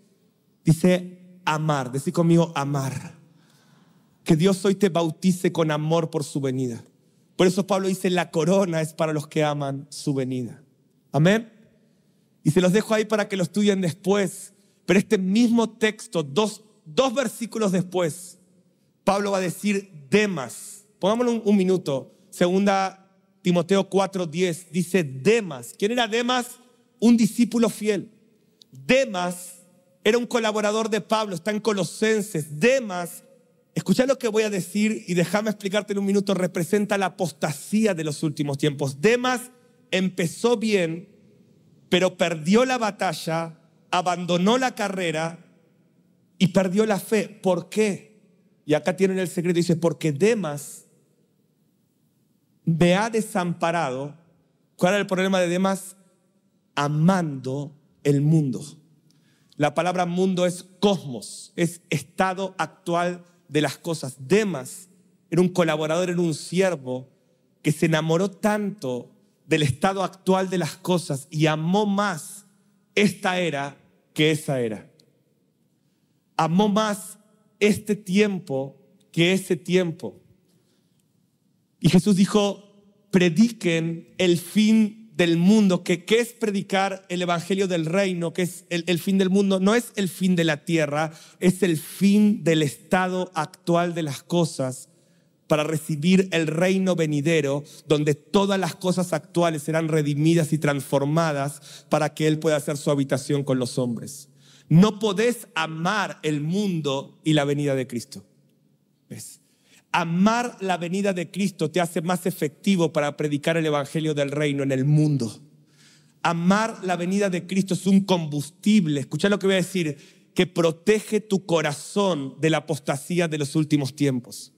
Dice amar. Decí conmigo amar. Que Dios hoy te bautice con amor por su venida. Por eso Pablo dice, la corona es para los que aman su venida. Amén. Y se los dejo ahí para que lo estudien después. Pero este mismo texto, dos, dos versículos después, Pablo va a decir Demas. Pongámoslo un, minuto. Segunda Timoteo 4:10 dice Demas. ¿Quién era Demas? Un discípulo fiel. Demas era un colaborador de Pablo, está en Colosenses. Demas, escucha lo que voy a decir y déjame explicarte en un minuto, representa la apostasía de los últimos tiempos. Demas empezó bien, pero perdió la batalla, abandonó la carrera y perdió la fe. ¿Por qué? Y acá tienen el secreto, dice, porque Demas me ha desamparado. ¿Cuál era el problema de Demas? Amando el mundo. La palabra mundo es cosmos, es estado actual de las cosas. Demas era un colaborador, era un siervo que se enamoró tanto del estado actual de las cosas y amó más esta era que esa era. Amó más este tiempo que ese tiempo. Y Jesús dijo, prediquen el fin del mundo, que qué es predicar el Evangelio del reino, que es el, el fin del mundo, no es el fin de la tierra, es el fin del estado actual de las cosas para recibir el reino venidero, donde todas las cosas actuales serán redimidas y transformadas para que Él pueda hacer su habitación con los hombres. No podés amar el mundo y la venida de Cristo. ¿Ves? Amar la venida de Cristo te hace más efectivo para predicar el Evangelio del Reino en el mundo. Amar la venida de Cristo es un combustible, escucha lo que voy a decir, que protege tu corazón de la apostasía de los últimos tiempos.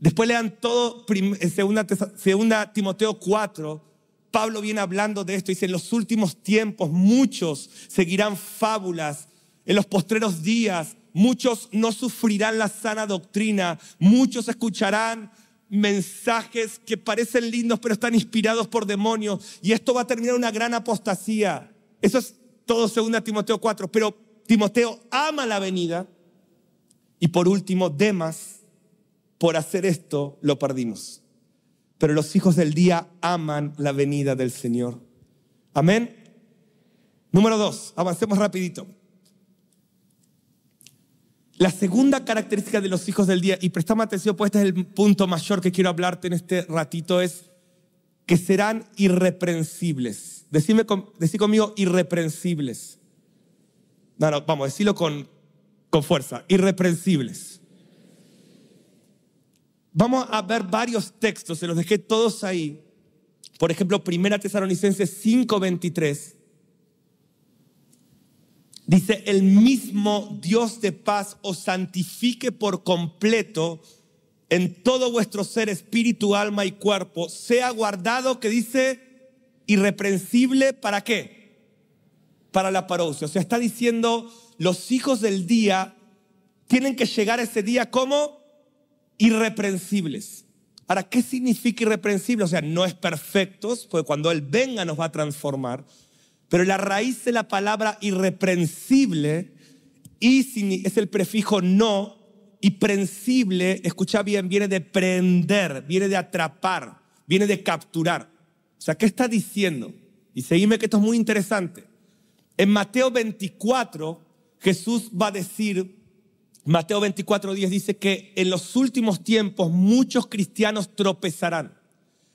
Después lean todo en segunda, segunda Timoteo 4, Pablo viene hablando de esto, dice, en los últimos tiempos muchos seguirán fábulas, en los postreros días muchos no sufrirán la sana doctrina, muchos escucharán mensajes que parecen lindos pero están inspirados por demonios y esto va a terminar una gran apostasía. Eso es todo según Timoteo 4, pero Timoteo ama la venida y por último Demas, por hacer esto lo perdimos pero los hijos del día aman la venida del Señor. Amén. Número dos, avancemos rapidito. La segunda característica de los hijos del día, y prestame atención, pues este es el punto mayor que quiero hablarte en este ratito, es que serán irreprensibles. Decime, decí conmigo, irreprensibles. No, no, vamos, decirlo con, con fuerza, irreprensibles. Vamos a ver varios textos, se los dejé todos ahí. Por ejemplo, 1 Tesalonicenses 5:23 Dice, el mismo Dios de paz os santifique por completo en todo vuestro ser, espíritu, alma y cuerpo, sea guardado, que dice, irreprensible, ¿para qué? Para la parousia. O sea, está diciendo, los hijos del día tienen que llegar ese día como irreprensibles. Ahora, ¿qué significa irreprensible? O sea, no es perfectos, porque cuando Él venga nos va a transformar. Pero la raíz de la palabra irreprensible es el prefijo no y prensible, escucha bien, viene de prender, viene de atrapar, viene de capturar. O sea, ¿qué está diciendo? Y seguime que esto es muy interesante. En Mateo 24, Jesús va a decir, Mateo 24, 10 dice que en los últimos tiempos muchos cristianos tropezarán.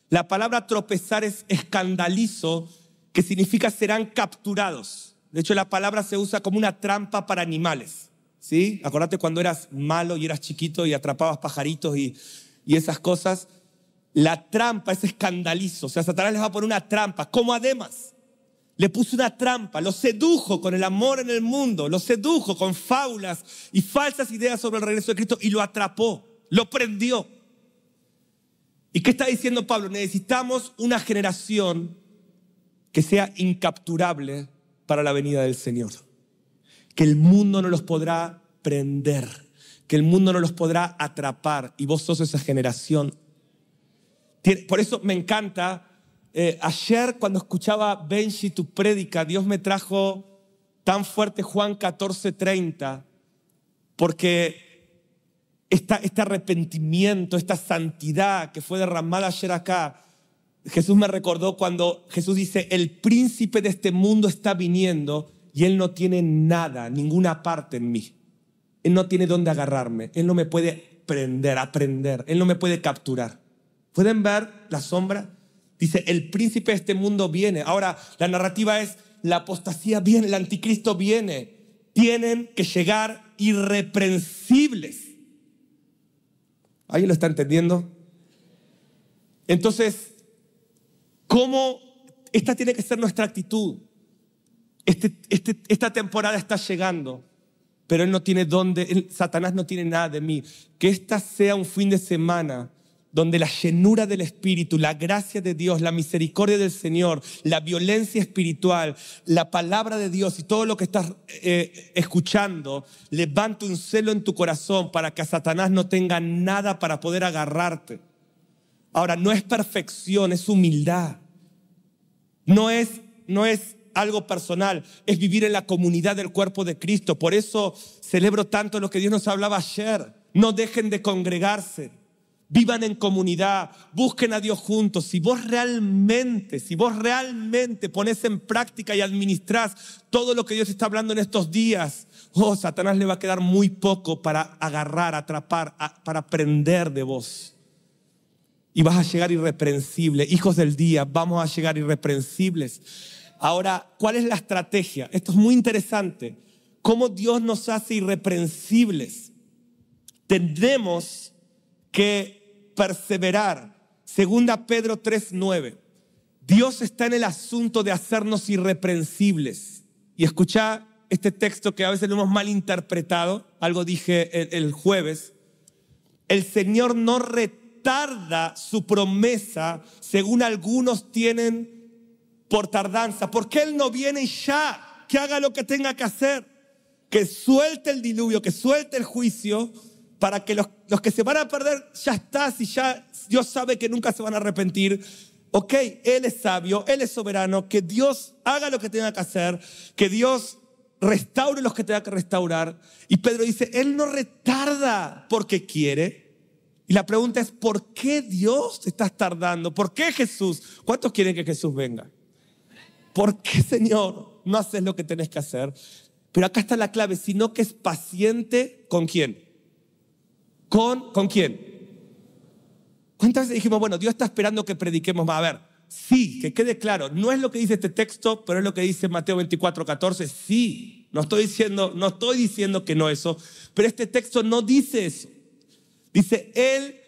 La palabra tropezar es escandalizo que significa serán capturados. De hecho, la palabra se usa como una trampa para animales. ¿Sí? Acordate cuando eras malo y eras chiquito y atrapabas pajaritos y, y esas cosas. La trampa es escandalizo. O sea, Satanás les va a poner una trampa, como además. Le puso una trampa, lo sedujo con el amor en el mundo, lo sedujo con fábulas y falsas ideas sobre el regreso de Cristo y lo atrapó, lo prendió. ¿Y qué está diciendo Pablo? Necesitamos una generación que sea incapturable para la venida del Señor. Que el mundo no los podrá prender, que el mundo no los podrá atrapar y vos sos esa generación. Por eso me encanta, eh, ayer cuando escuchaba Benji tu prédica, Dios me trajo tan fuerte Juan 14:30, porque este arrepentimiento, esta santidad que fue derramada ayer acá, Jesús me recordó cuando Jesús dice, el príncipe de este mundo está viniendo y él no tiene nada, ninguna parte en mí. Él no tiene dónde agarrarme, él no me puede prender, aprender, él no me puede capturar. ¿Pueden ver la sombra? Dice, el príncipe de este mundo viene. Ahora, la narrativa es, la apostasía viene, el anticristo viene. Tienen que llegar irreprensibles. ¿Alguien lo está entendiendo? Entonces, cómo esta tiene que ser nuestra actitud. Este, este, esta temporada está llegando, pero Él no tiene dónde, Satanás no tiene nada de mí. Que esta sea un fin de semana donde la llenura del Espíritu, la gracia de Dios, la misericordia del Señor, la violencia espiritual, la palabra de Dios y todo lo que estás eh, escuchando, levante un celo en tu corazón para que Satanás no tenga nada para poder agarrarte. Ahora, no es perfección, es humildad. No es, no es algo personal, es vivir en la comunidad del cuerpo de Cristo. Por eso celebro tanto lo que Dios nos hablaba ayer. No dejen de congregarse. Vivan en comunidad, busquen a Dios juntos. Si vos realmente, si vos realmente pones en práctica y administrás todo lo que Dios está hablando en estos días, oh, Satanás le va a quedar muy poco para agarrar, atrapar, para aprender de vos y vas a llegar irreprensible. Hijos del día, vamos a llegar irreprensibles. Ahora, ¿cuál es la estrategia? Esto es muy interesante. ¿Cómo Dios nos hace irreprensibles? Tendremos que perseverar. Segunda Pedro 3:9. Dios está en el asunto de hacernos irreprensibles. Y escucha este texto que a veces lo hemos malinterpretado. Algo dije el, jueves. El Señor no retarda tarda su promesa, según algunos tienen por tardanza. porque Él no viene ya, que haga lo que tenga que hacer? Que suelte el diluvio, que suelte el juicio, para que los, los que se van a perder, ya está, si ya Dios sabe que nunca se van a arrepentir. Ok, Él es sabio, Él es soberano, que Dios haga lo que tenga que hacer, que Dios restaure los que tenga que restaurar. Y Pedro dice, Él no retarda porque quiere, y la pregunta es, ¿por qué Dios te estás tardando? ¿Por qué Jesús? ¿Cuántos quieren que Jesús venga? ¿Por qué, Señor, no haces lo que tenés que hacer? Pero acá está la clave, sino que es paciente con quién? ¿Con, ¿Con quién? ¿Cuántas veces dijimos, bueno, Dios está esperando que prediquemos más? A ver, sí, que quede claro, no es lo que dice este texto, pero es lo que dice Mateo 24, 14, sí, no estoy diciendo, no estoy diciendo que no eso, pero este texto no dice eso. Dice, Él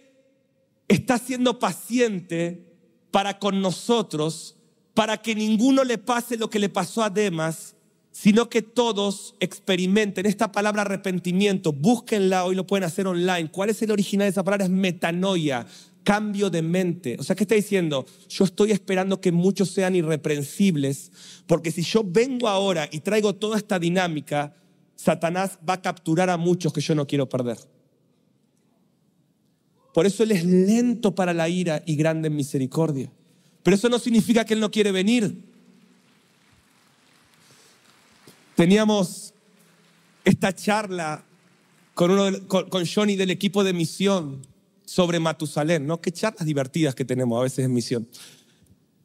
está siendo paciente para con nosotros, para que ninguno le pase lo que le pasó a Demas, sino que todos experimenten esta palabra arrepentimiento. Búsquenla, hoy lo pueden hacer online. ¿Cuál es el original de esa palabra? Es metanoia, cambio de mente. O sea, ¿qué está diciendo? Yo estoy esperando que muchos sean irreprensibles, porque si yo vengo ahora y traigo toda esta dinámica, Satanás va a capturar a muchos que yo no quiero perder. Por eso Él es lento para la ira y grande en misericordia. Pero eso no significa que Él no quiere venir. Teníamos esta charla con, Johnny del equipo de misión sobre Matusalén, ¿no? Qué charlas divertidas que tenemos a veces en misión.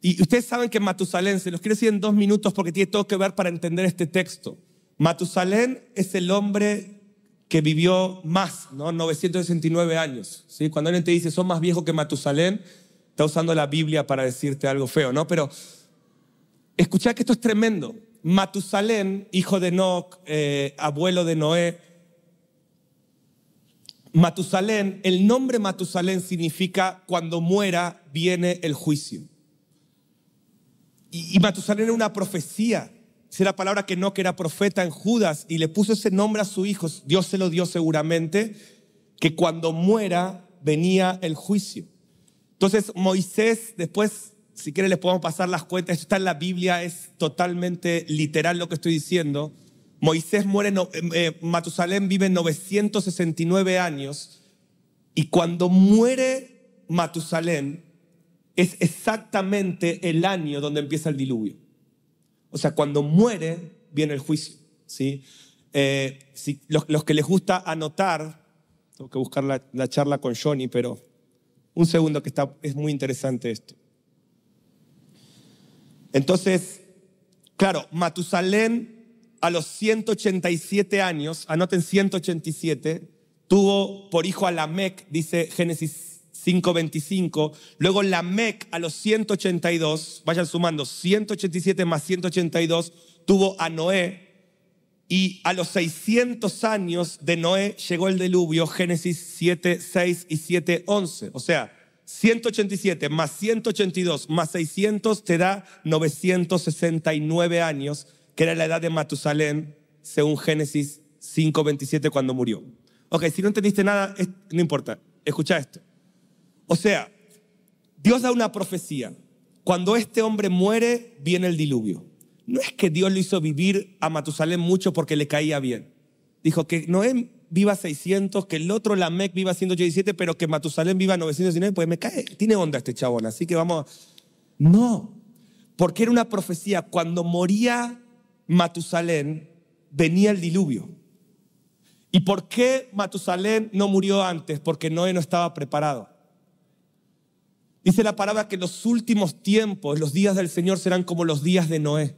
Y ustedes saben que Matusalén, se los quiero decir en dos minutos porque tiene todo que ver para entender este texto. Matusalén es el hombre que vivió más, ¿no? 969 años. ¿sí? Cuando alguien te dice, son más viejo que Matusalén, está usando la Biblia para decirte algo feo, ¿no? Pero escuchad que esto es tremendo. Matusalén, hijo de Enoch, eh, abuelo de Noé, Matusalén, el nombre Matusalén significa cuando muera viene el juicio. Y, y Matusalén era una profecía es la palabra que no, era profeta en Judas y le puso ese nombre a su hijo. Dios se lo dio seguramente, que cuando muera venía el juicio. Entonces Moisés, después, si quieren les podemos pasar las cuentas, esto está en la Biblia, es totalmente literal lo que estoy diciendo. Moisés muere, eh, eh, Matusalén vive 969 años y cuando muere Matusalén es exactamente el año donde empieza el diluvio. O sea, cuando muere, viene el juicio. ¿sí? Eh, los, que les gusta anotar, tengo que buscar la, charla con Johnny, pero un segundo que está, es muy interesante esto. Entonces, claro, Matusalén a los 187 años, anoten 187, tuvo por hijo a Lamec, dice Génesis 525. Luego Lamec a los 182, vayan sumando, 187 más 182, tuvo a Noé. Y a los 600 años de Noé llegó el diluvio, Génesis 7, 6 y 7, 11. O sea, 187 más 182 más 600 te da 969 años, que era la edad de Matusalén, según Génesis 5, 27, cuando murió. Ok, si no entendiste nada, no importa. Escucha esto. O sea, Dios da una profecía. Cuando este hombre muere, viene el diluvio. No es que Dios lo hizo vivir a Matusalén mucho porque le caía bien. Dijo que Noé viva 600, que el otro Lamec viva 187, pero que Matusalén viva 919, pues me cae, tiene onda este chabón, así que vamos. No, porque era una profecía. Cuando moría Matusalén, venía el diluvio. ¿Y por qué Matusalén no murió antes? Porque Noé no estaba preparado. Dice la palabra que los últimos tiempos, los días del Señor serán como los días de Noé.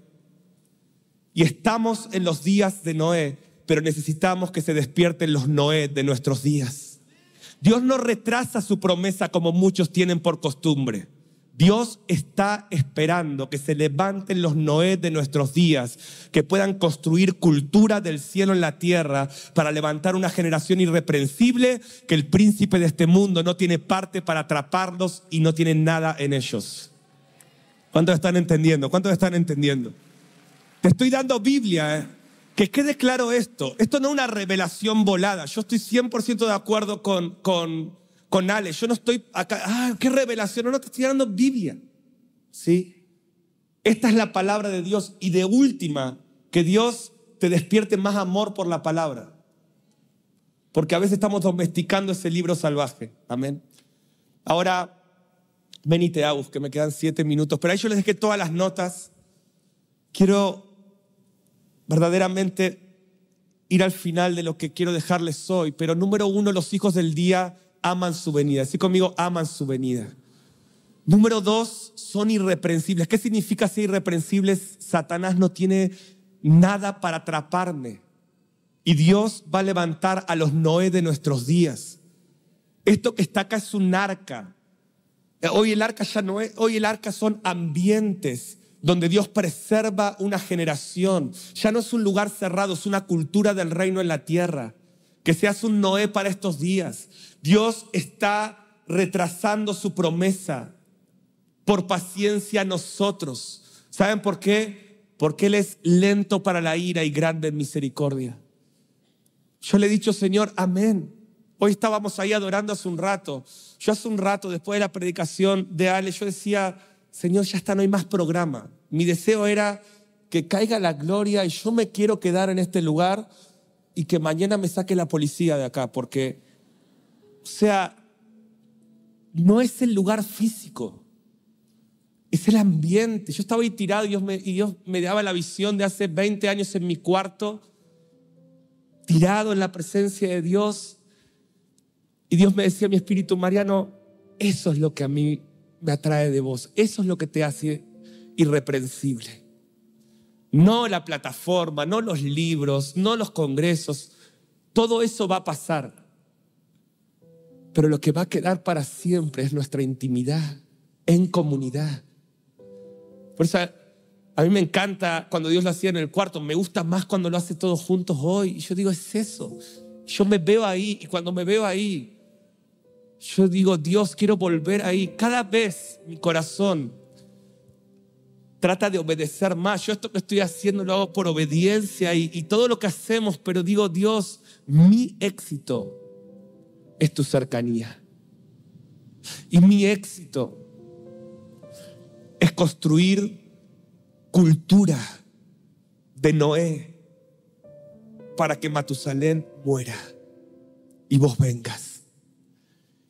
Y estamos en los días de Noé, pero necesitamos que se despierten los Noé de nuestros días. Dios no retrasa su promesa como muchos tienen por costumbre. Dios está esperando que se levanten los Noé de nuestros días, que puedan construir cultura del cielo en la tierra para levantar una generación irreprensible que el príncipe de este mundo no tiene parte para atraparlos y no tiene nada en ellos. ¿Cuántos están entendiendo? ¿Cuántos están entendiendo? Te estoy dando Biblia, ¿eh? Que quede claro esto. Esto no es una revelación volada. Yo estoy 100% de acuerdo con, con con Alex. Yo no estoy acá, ah, qué revelación, no, no te estoy dando Biblia. ¿Sí? Esta es la palabra de Dios y de última, que Dios te despierte más amor por la palabra. Porque a veces estamos domesticando ese libro salvaje. Amén. Ahora, venite, Agus, que me quedan siete minutos. Pero ahí yo les dejé todas las notas. Quiero verdaderamente ir al final de lo que quiero dejarles hoy. Pero número uno, los hijos del día aman su venida. Así conmigo, aman su venida. Número dos, son irreprensibles. ¿Qué significa ser irreprensibles? Satanás no tiene nada para atraparme. Y Dios va a levantar a los Noé de nuestros días. Esto que está acá es un arca. Hoy el arca ya no es, hoy el arca son ambientes donde Dios preserva una generación. Ya no es un lugar cerrado, es una cultura del reino en la tierra. Que seas un Noé para estos días. Dios está retrasando su promesa por paciencia a nosotros. ¿Saben por qué? Porque Él es lento para la ira y grande en misericordia. Yo le he dicho, Señor, amén. Hoy estábamos ahí adorando hace un rato. Yo hace un rato, después de la predicación de Ale, yo decía, Señor, ya está, no hay más programa. Mi deseo era que caiga la gloria y yo me quiero quedar en este lugar y que mañana me saque la policía de acá, porque, o sea, no es el lugar físico, es el ambiente. Yo estaba ahí tirado y Dios me, y Dios me daba la visión de hace 20 años en mi cuarto, tirado en la presencia de Dios. Y Dios me decía, mi espíritu, Mariano, eso es lo que a mí me atrae de vos, eso es lo que te hace irreprensible. No la plataforma, no los libros, no los congresos, todo eso va a pasar. Pero lo que va a quedar para siempre es nuestra intimidad en comunidad. Por eso a mí me encanta cuando Dios lo hacía en el cuarto, me gusta más cuando lo hace todos juntos hoy. Y yo digo, es eso. Yo me veo ahí y cuando me veo ahí, yo digo, Dios, quiero volver ahí. Cada vez mi corazón trata de obedecer más. Yo esto que estoy haciendo lo hago por obediencia y, y todo lo que hacemos, pero digo, Dios, mi éxito es tu cercanía. Y mi éxito es construir cultura de Noé para que Matusalén muera y vos vengas.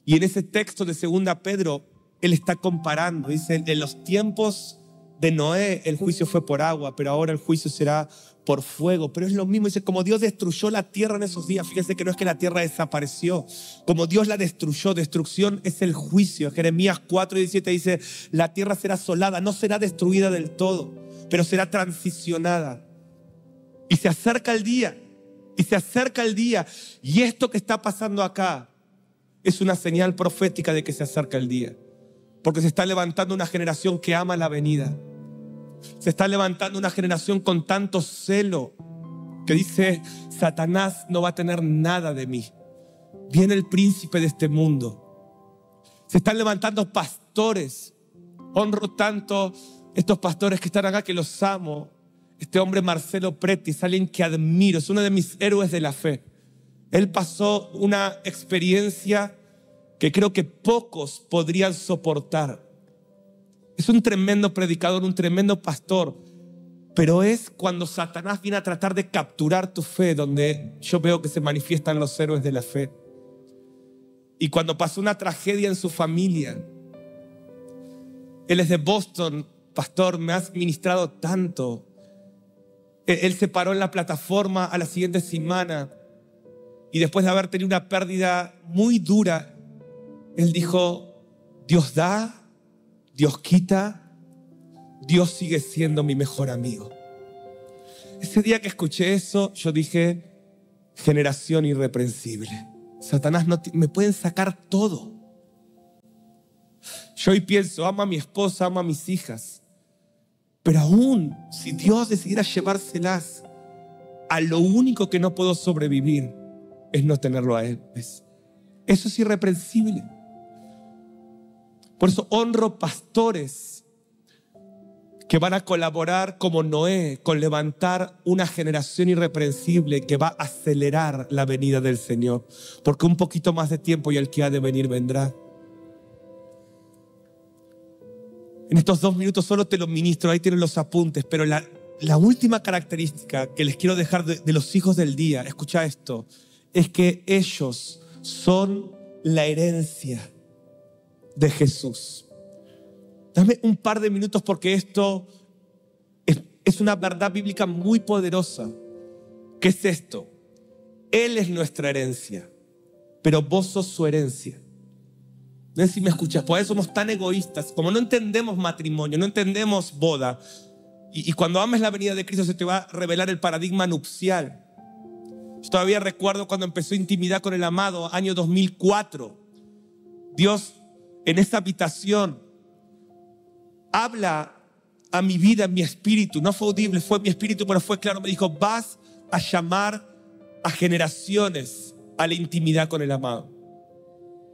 Y en ese texto de segunda Pedro, él está comparando, dice, en los tiempos de Noé el juicio fue por agua, pero ahora el juicio será por fuego. Pero es lo mismo, dice, como Dios destruyó la tierra en esos días, fíjense que no es que la tierra desapareció, como Dios la destruyó, destrucción es el juicio. Jeremías 4 y 17 dice, la tierra será asolada, no será destruida del todo, pero será transicionada. Y se acerca el día, y se acerca el día, y esto que está pasando acá es una señal profética de que se acerca el día. Porque se está levantando una generación que ama la venida. Se está levantando una generación con tanto celo que dice, Satanás no va a tener nada de mí. Viene el príncipe de este mundo. Se están levantando pastores. Honro tanto estos pastores que están acá que los amo. Este hombre Marcelo Preti es alguien que admiro, es uno de mis héroes de la fe. Él pasó una experiencia que creo que pocos podrían soportar. Es un tremendo predicador, un tremendo pastor, pero es cuando Satanás viene a tratar de capturar tu fe donde yo veo que se manifiestan los héroes de la fe. Y cuando pasó una tragedia en su familia, él es de Boston, pastor, me has ministrado tanto. Él se paró en la plataforma a la siguiente semana y después de haber tenido una pérdida muy dura él dijo, Dios da, Dios quita, Dios sigue siendo mi mejor amigo. Ese día que escuché eso, yo dije, generación irreprensible. Satanás no me pueden sacar todo. Yo hoy pienso, amo a mi esposa, amo a mis hijas. Pero aún si Dios decidiera llevárselas, a lo único que no puedo sobrevivir es no tenerlo a Él. Eso es irreprensible. Por eso honro pastores que van a colaborar como Noé con levantar una generación irreprensible que va a acelerar la venida del Señor. Porque un poquito más de tiempo y el que ha de venir vendrá. En estos dos minutos solo te lo ministro, ahí tienen los apuntes, pero la, última característica que les quiero dejar de, de los hijos del día, escucha esto, es que ellos son la herencia de Jesús. Dame un par de minutos porque esto es, una verdad bíblica muy poderosa. ¿Qué es esto? Él es nuestra herencia, pero vos sos su herencia. No sé si me escuchas, por eso somos tan egoístas, como no entendemos matrimonio, no entendemos boda. Y, y cuando ames la venida de Cristo se te va a revelar el paradigma nupcial. Todavía recuerdo cuando empezó intimidad con el amado, año 2004. Dios en esta habitación habla a mi vida, en mi espíritu. No fue audible, fue mi espíritu, pero fue claro. Me dijo, vas a llamar a generaciones a la intimidad con el amado.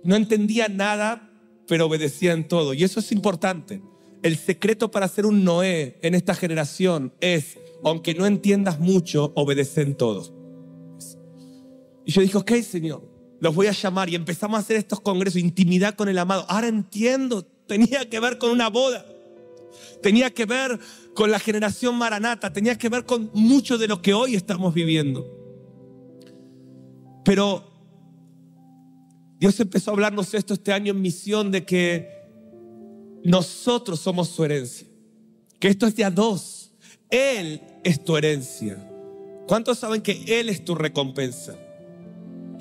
No entendía nada, pero obedecía en todo. Y eso es importante. El secreto para ser un Noé en esta generación es, aunque no entiendas mucho, obedecer en todo. Y yo dije, ok, Señor, los voy a llamar. Y empezamos a hacer estos congresos, intimidad con el amado. Ahora entiendo, tenía que ver con una boda. Tenía que ver con la generación maranata, tenía que ver con mucho de lo que hoy estamos viviendo. Pero Dios empezó a hablarnos esto este año en misión de que nosotros somos su herencia, que esto es de a dos. Él es tu herencia. ¿Cuántos saben que Él es tu recompensa?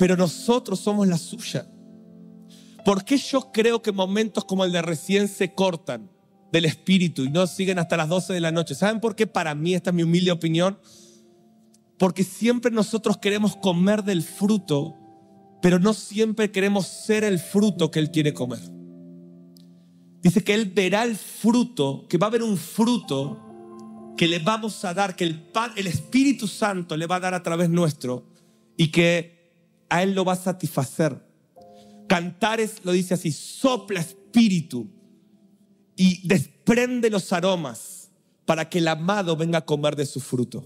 Pero nosotros somos la suya. ¿Por qué yo creo que momentos como el de recién se cortan? del Espíritu y no siguen hasta las 12 de la noche. ¿Saben por qué? Para mí, esta es mi humilde opinión. Porque siempre nosotros queremos comer del fruto, pero no siempre queremos ser el fruto que Él quiere comer. Dice que Él verá el fruto, que va a haber un fruto que le vamos a dar, que el, el Espíritu Santo le va a dar a través nuestro y que a Él lo va a satisfacer. Cantares lo dice así, sopla espíritu y desprende los aromas para que el amado venga a comer de su fruto.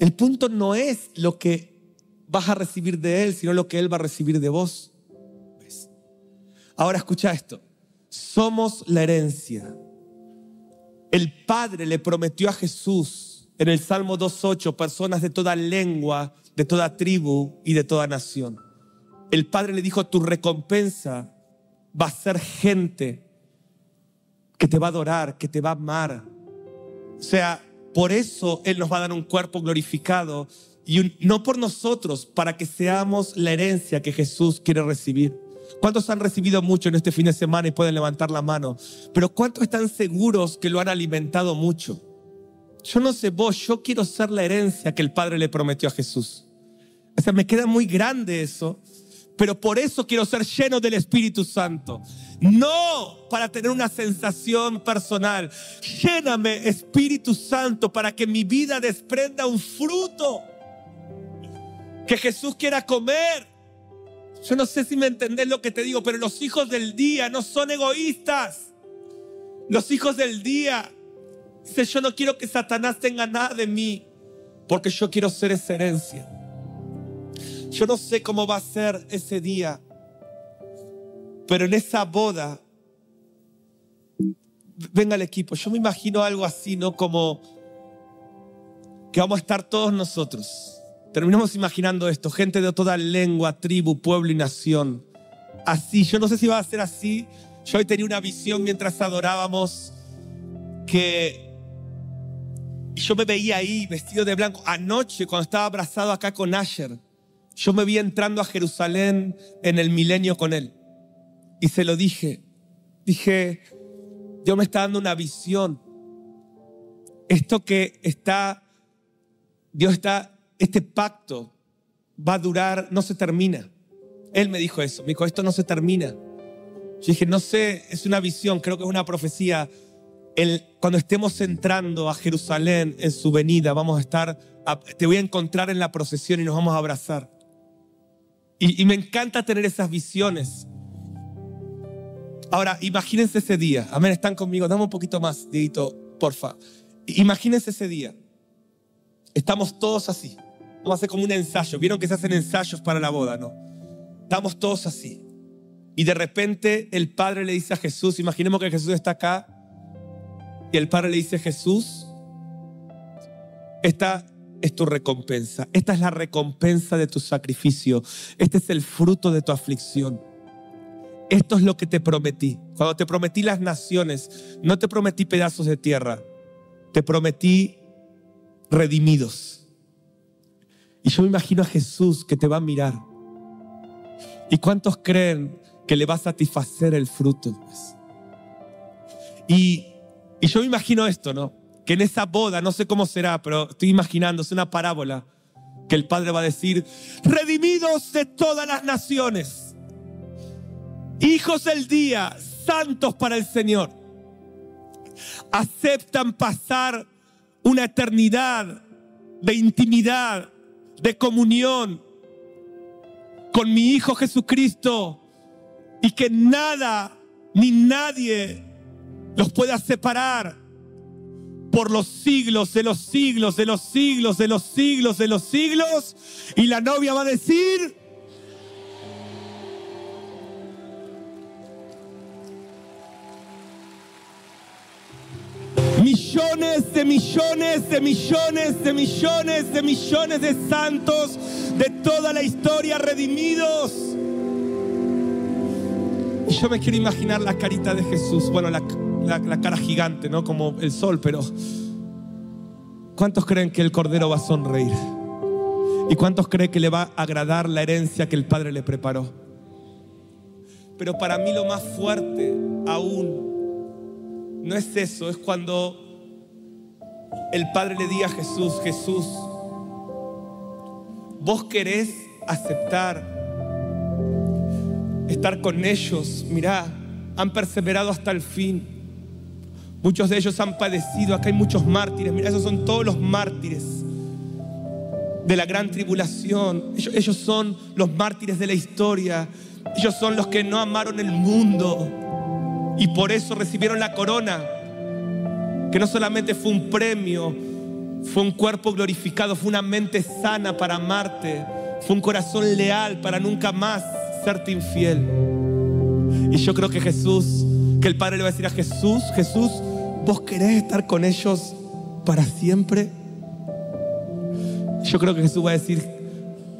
El punto no es lo que vas a recibir de Él, sino lo que Él va a recibir de vos. Ahora escucha esto. Somos la herencia. El Padre le prometió a Jesús en el Salmo 2.8 personas de toda lengua, de toda tribu y de toda nación. El Padre le dijo, tu recompensa va a ser gente que te va a adorar, que te va a amar. O sea, por eso Él nos va a dar un cuerpo glorificado y no por nosotros, para que seamos la herencia que Jesús quiere recibir. ¿Cuántos han recibido mucho en este fin de semana y pueden levantar la mano? Pero ¿cuántos están seguros que lo han alimentado mucho? Yo no sé vos, yo quiero ser la herencia que el Padre le prometió a Jesús. O sea, me queda muy grande eso pero por eso quiero ser lleno del Espíritu Santo. No para tener una sensación personal. Lléname, Espíritu Santo, para que mi vida desprenda un fruto que Jesús quiera comer. Yo no sé si me entendés lo que te digo, pero los hijos del día no son egoístas. Los hijos del día dicen, yo no quiero que Satanás tenga nada de mí, porque yo quiero ser esa herencia. Yo no sé cómo va a ser ese día, pero en esa boda, venga el equipo, yo me imagino algo así, ¿no? Como que vamos a estar todos nosotros. Terminamos imaginando esto, gente de toda lengua, tribu, pueblo y nación. Así, yo no sé si va a ser así. Yo hoy tenía una visión mientras adorábamos que yo me veía ahí vestido de blanco. Anoche, cuando estaba abrazado acá con Asher, yo me vi entrando a Jerusalén en el milenio con él. Y se lo dije. Dije, Dios me está dando una visión. Esto que está, Dios está, este pacto va a durar, no se termina. Él me dijo eso, me dijo, esto no se termina. Yo dije, no sé, es una visión, creo que es una profecía. El, cuando estemos entrando a Jerusalén en su venida, vamos a estar, te voy a encontrar en la procesión y nos vamos a abrazar. Y, me encanta tener esas visiones. Ahora, imagínense ese día. Amén, están conmigo. Dame un poquito más, Dieguito, porfa. Imagínense ese día. Estamos todos así. Vamos a hacer como un ensayo. Vieron que se hacen ensayos para la boda, ¿no? Estamos todos así. Y de repente el Padre le dice a Jesús, imaginemos que Jesús está acá, y el Padre le dice, Jesús, está es tu recompensa. Esta es la recompensa de tu sacrificio. Este es el fruto de tu aflicción. Esto es lo que te prometí. Cuando te prometí las naciones, no te prometí pedazos de tierra, te prometí redimidos. Y yo me imagino a Jesús que te va a mirar. ¿Y cuántos creen que le va a satisfacer el fruto? Y, y yo me imagino esto, ¿no? que en esa boda, no sé cómo será, pero estoy imaginando, es una parábola, que el Padre va a decir, redimidos de todas las naciones, hijos del día, santos para el Señor, aceptan pasar una eternidad de intimidad, de comunión con mi Hijo Jesucristo y que nada ni nadie los pueda separar por los siglos de los siglos, de los siglos, de los siglos, de los siglos. Y la novia va a decir, millones de millones de millones de millones de millones de santos de toda la historia redimidos. Y yo me quiero imaginar la carita de Jesús, bueno, la, cara gigante, ¿no? Como el sol, pero ¿cuántos creen que el Cordero va a sonreír? ¿Y cuántos creen que le va a agradar la herencia que el Padre le preparó? Pero para mí lo más fuerte aún no es eso, es cuando el Padre le diga a Jesús, Jesús, vos querés aceptar estar con ellos, mirá, han perseverado hasta el fin. Muchos de ellos han padecido, acá hay muchos mártires, mira, esos son todos los mártires de la gran tribulación. Ellos, ellos son los mártires de la historia. Ellos son los que no amaron el mundo y por eso recibieron la corona que no solamente fue un premio, fue un cuerpo glorificado, fue una mente sana para amarte, fue un corazón leal para nunca más serte infiel. Y yo creo que Jesús, que el Padre le va a decir a Jesús, Jesús, ¿vos querés estar con ellos para siempre? Yo creo que Jesús va a decir,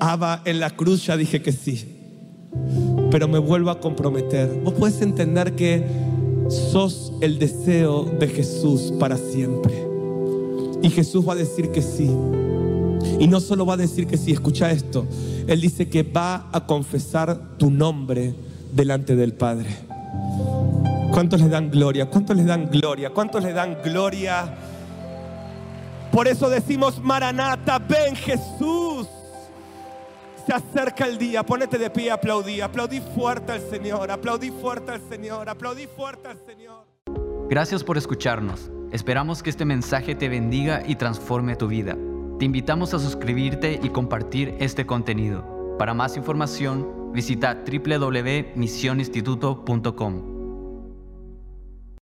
Abba, en la cruz ya dije que sí, pero me vuelvo a comprometer. Vos puedes entender que sos el deseo de Jesús para siempre. Y Jesús va a decir que sí. Y no solo va a decir que sí, escucha esto. Él dice que va a confesar tu nombre delante del Padre. ¿Cuántos le dan gloria? ¿Cuántos le dan gloria? ¿Cuántos le dan gloria? Por eso decimos, Maranata, ven Jesús. Se acerca el día, ponete de pie, aplaudí, aplaudí fuerte al Señor, aplaudí fuerte al Señor, aplaudí fuerte al Señor. Gracias por escucharnos. Esperamos que este mensaje te bendiga y transforme tu vida. Te invitamos a suscribirte y compartir este contenido. Para más información, visita www.misioninstituto.com.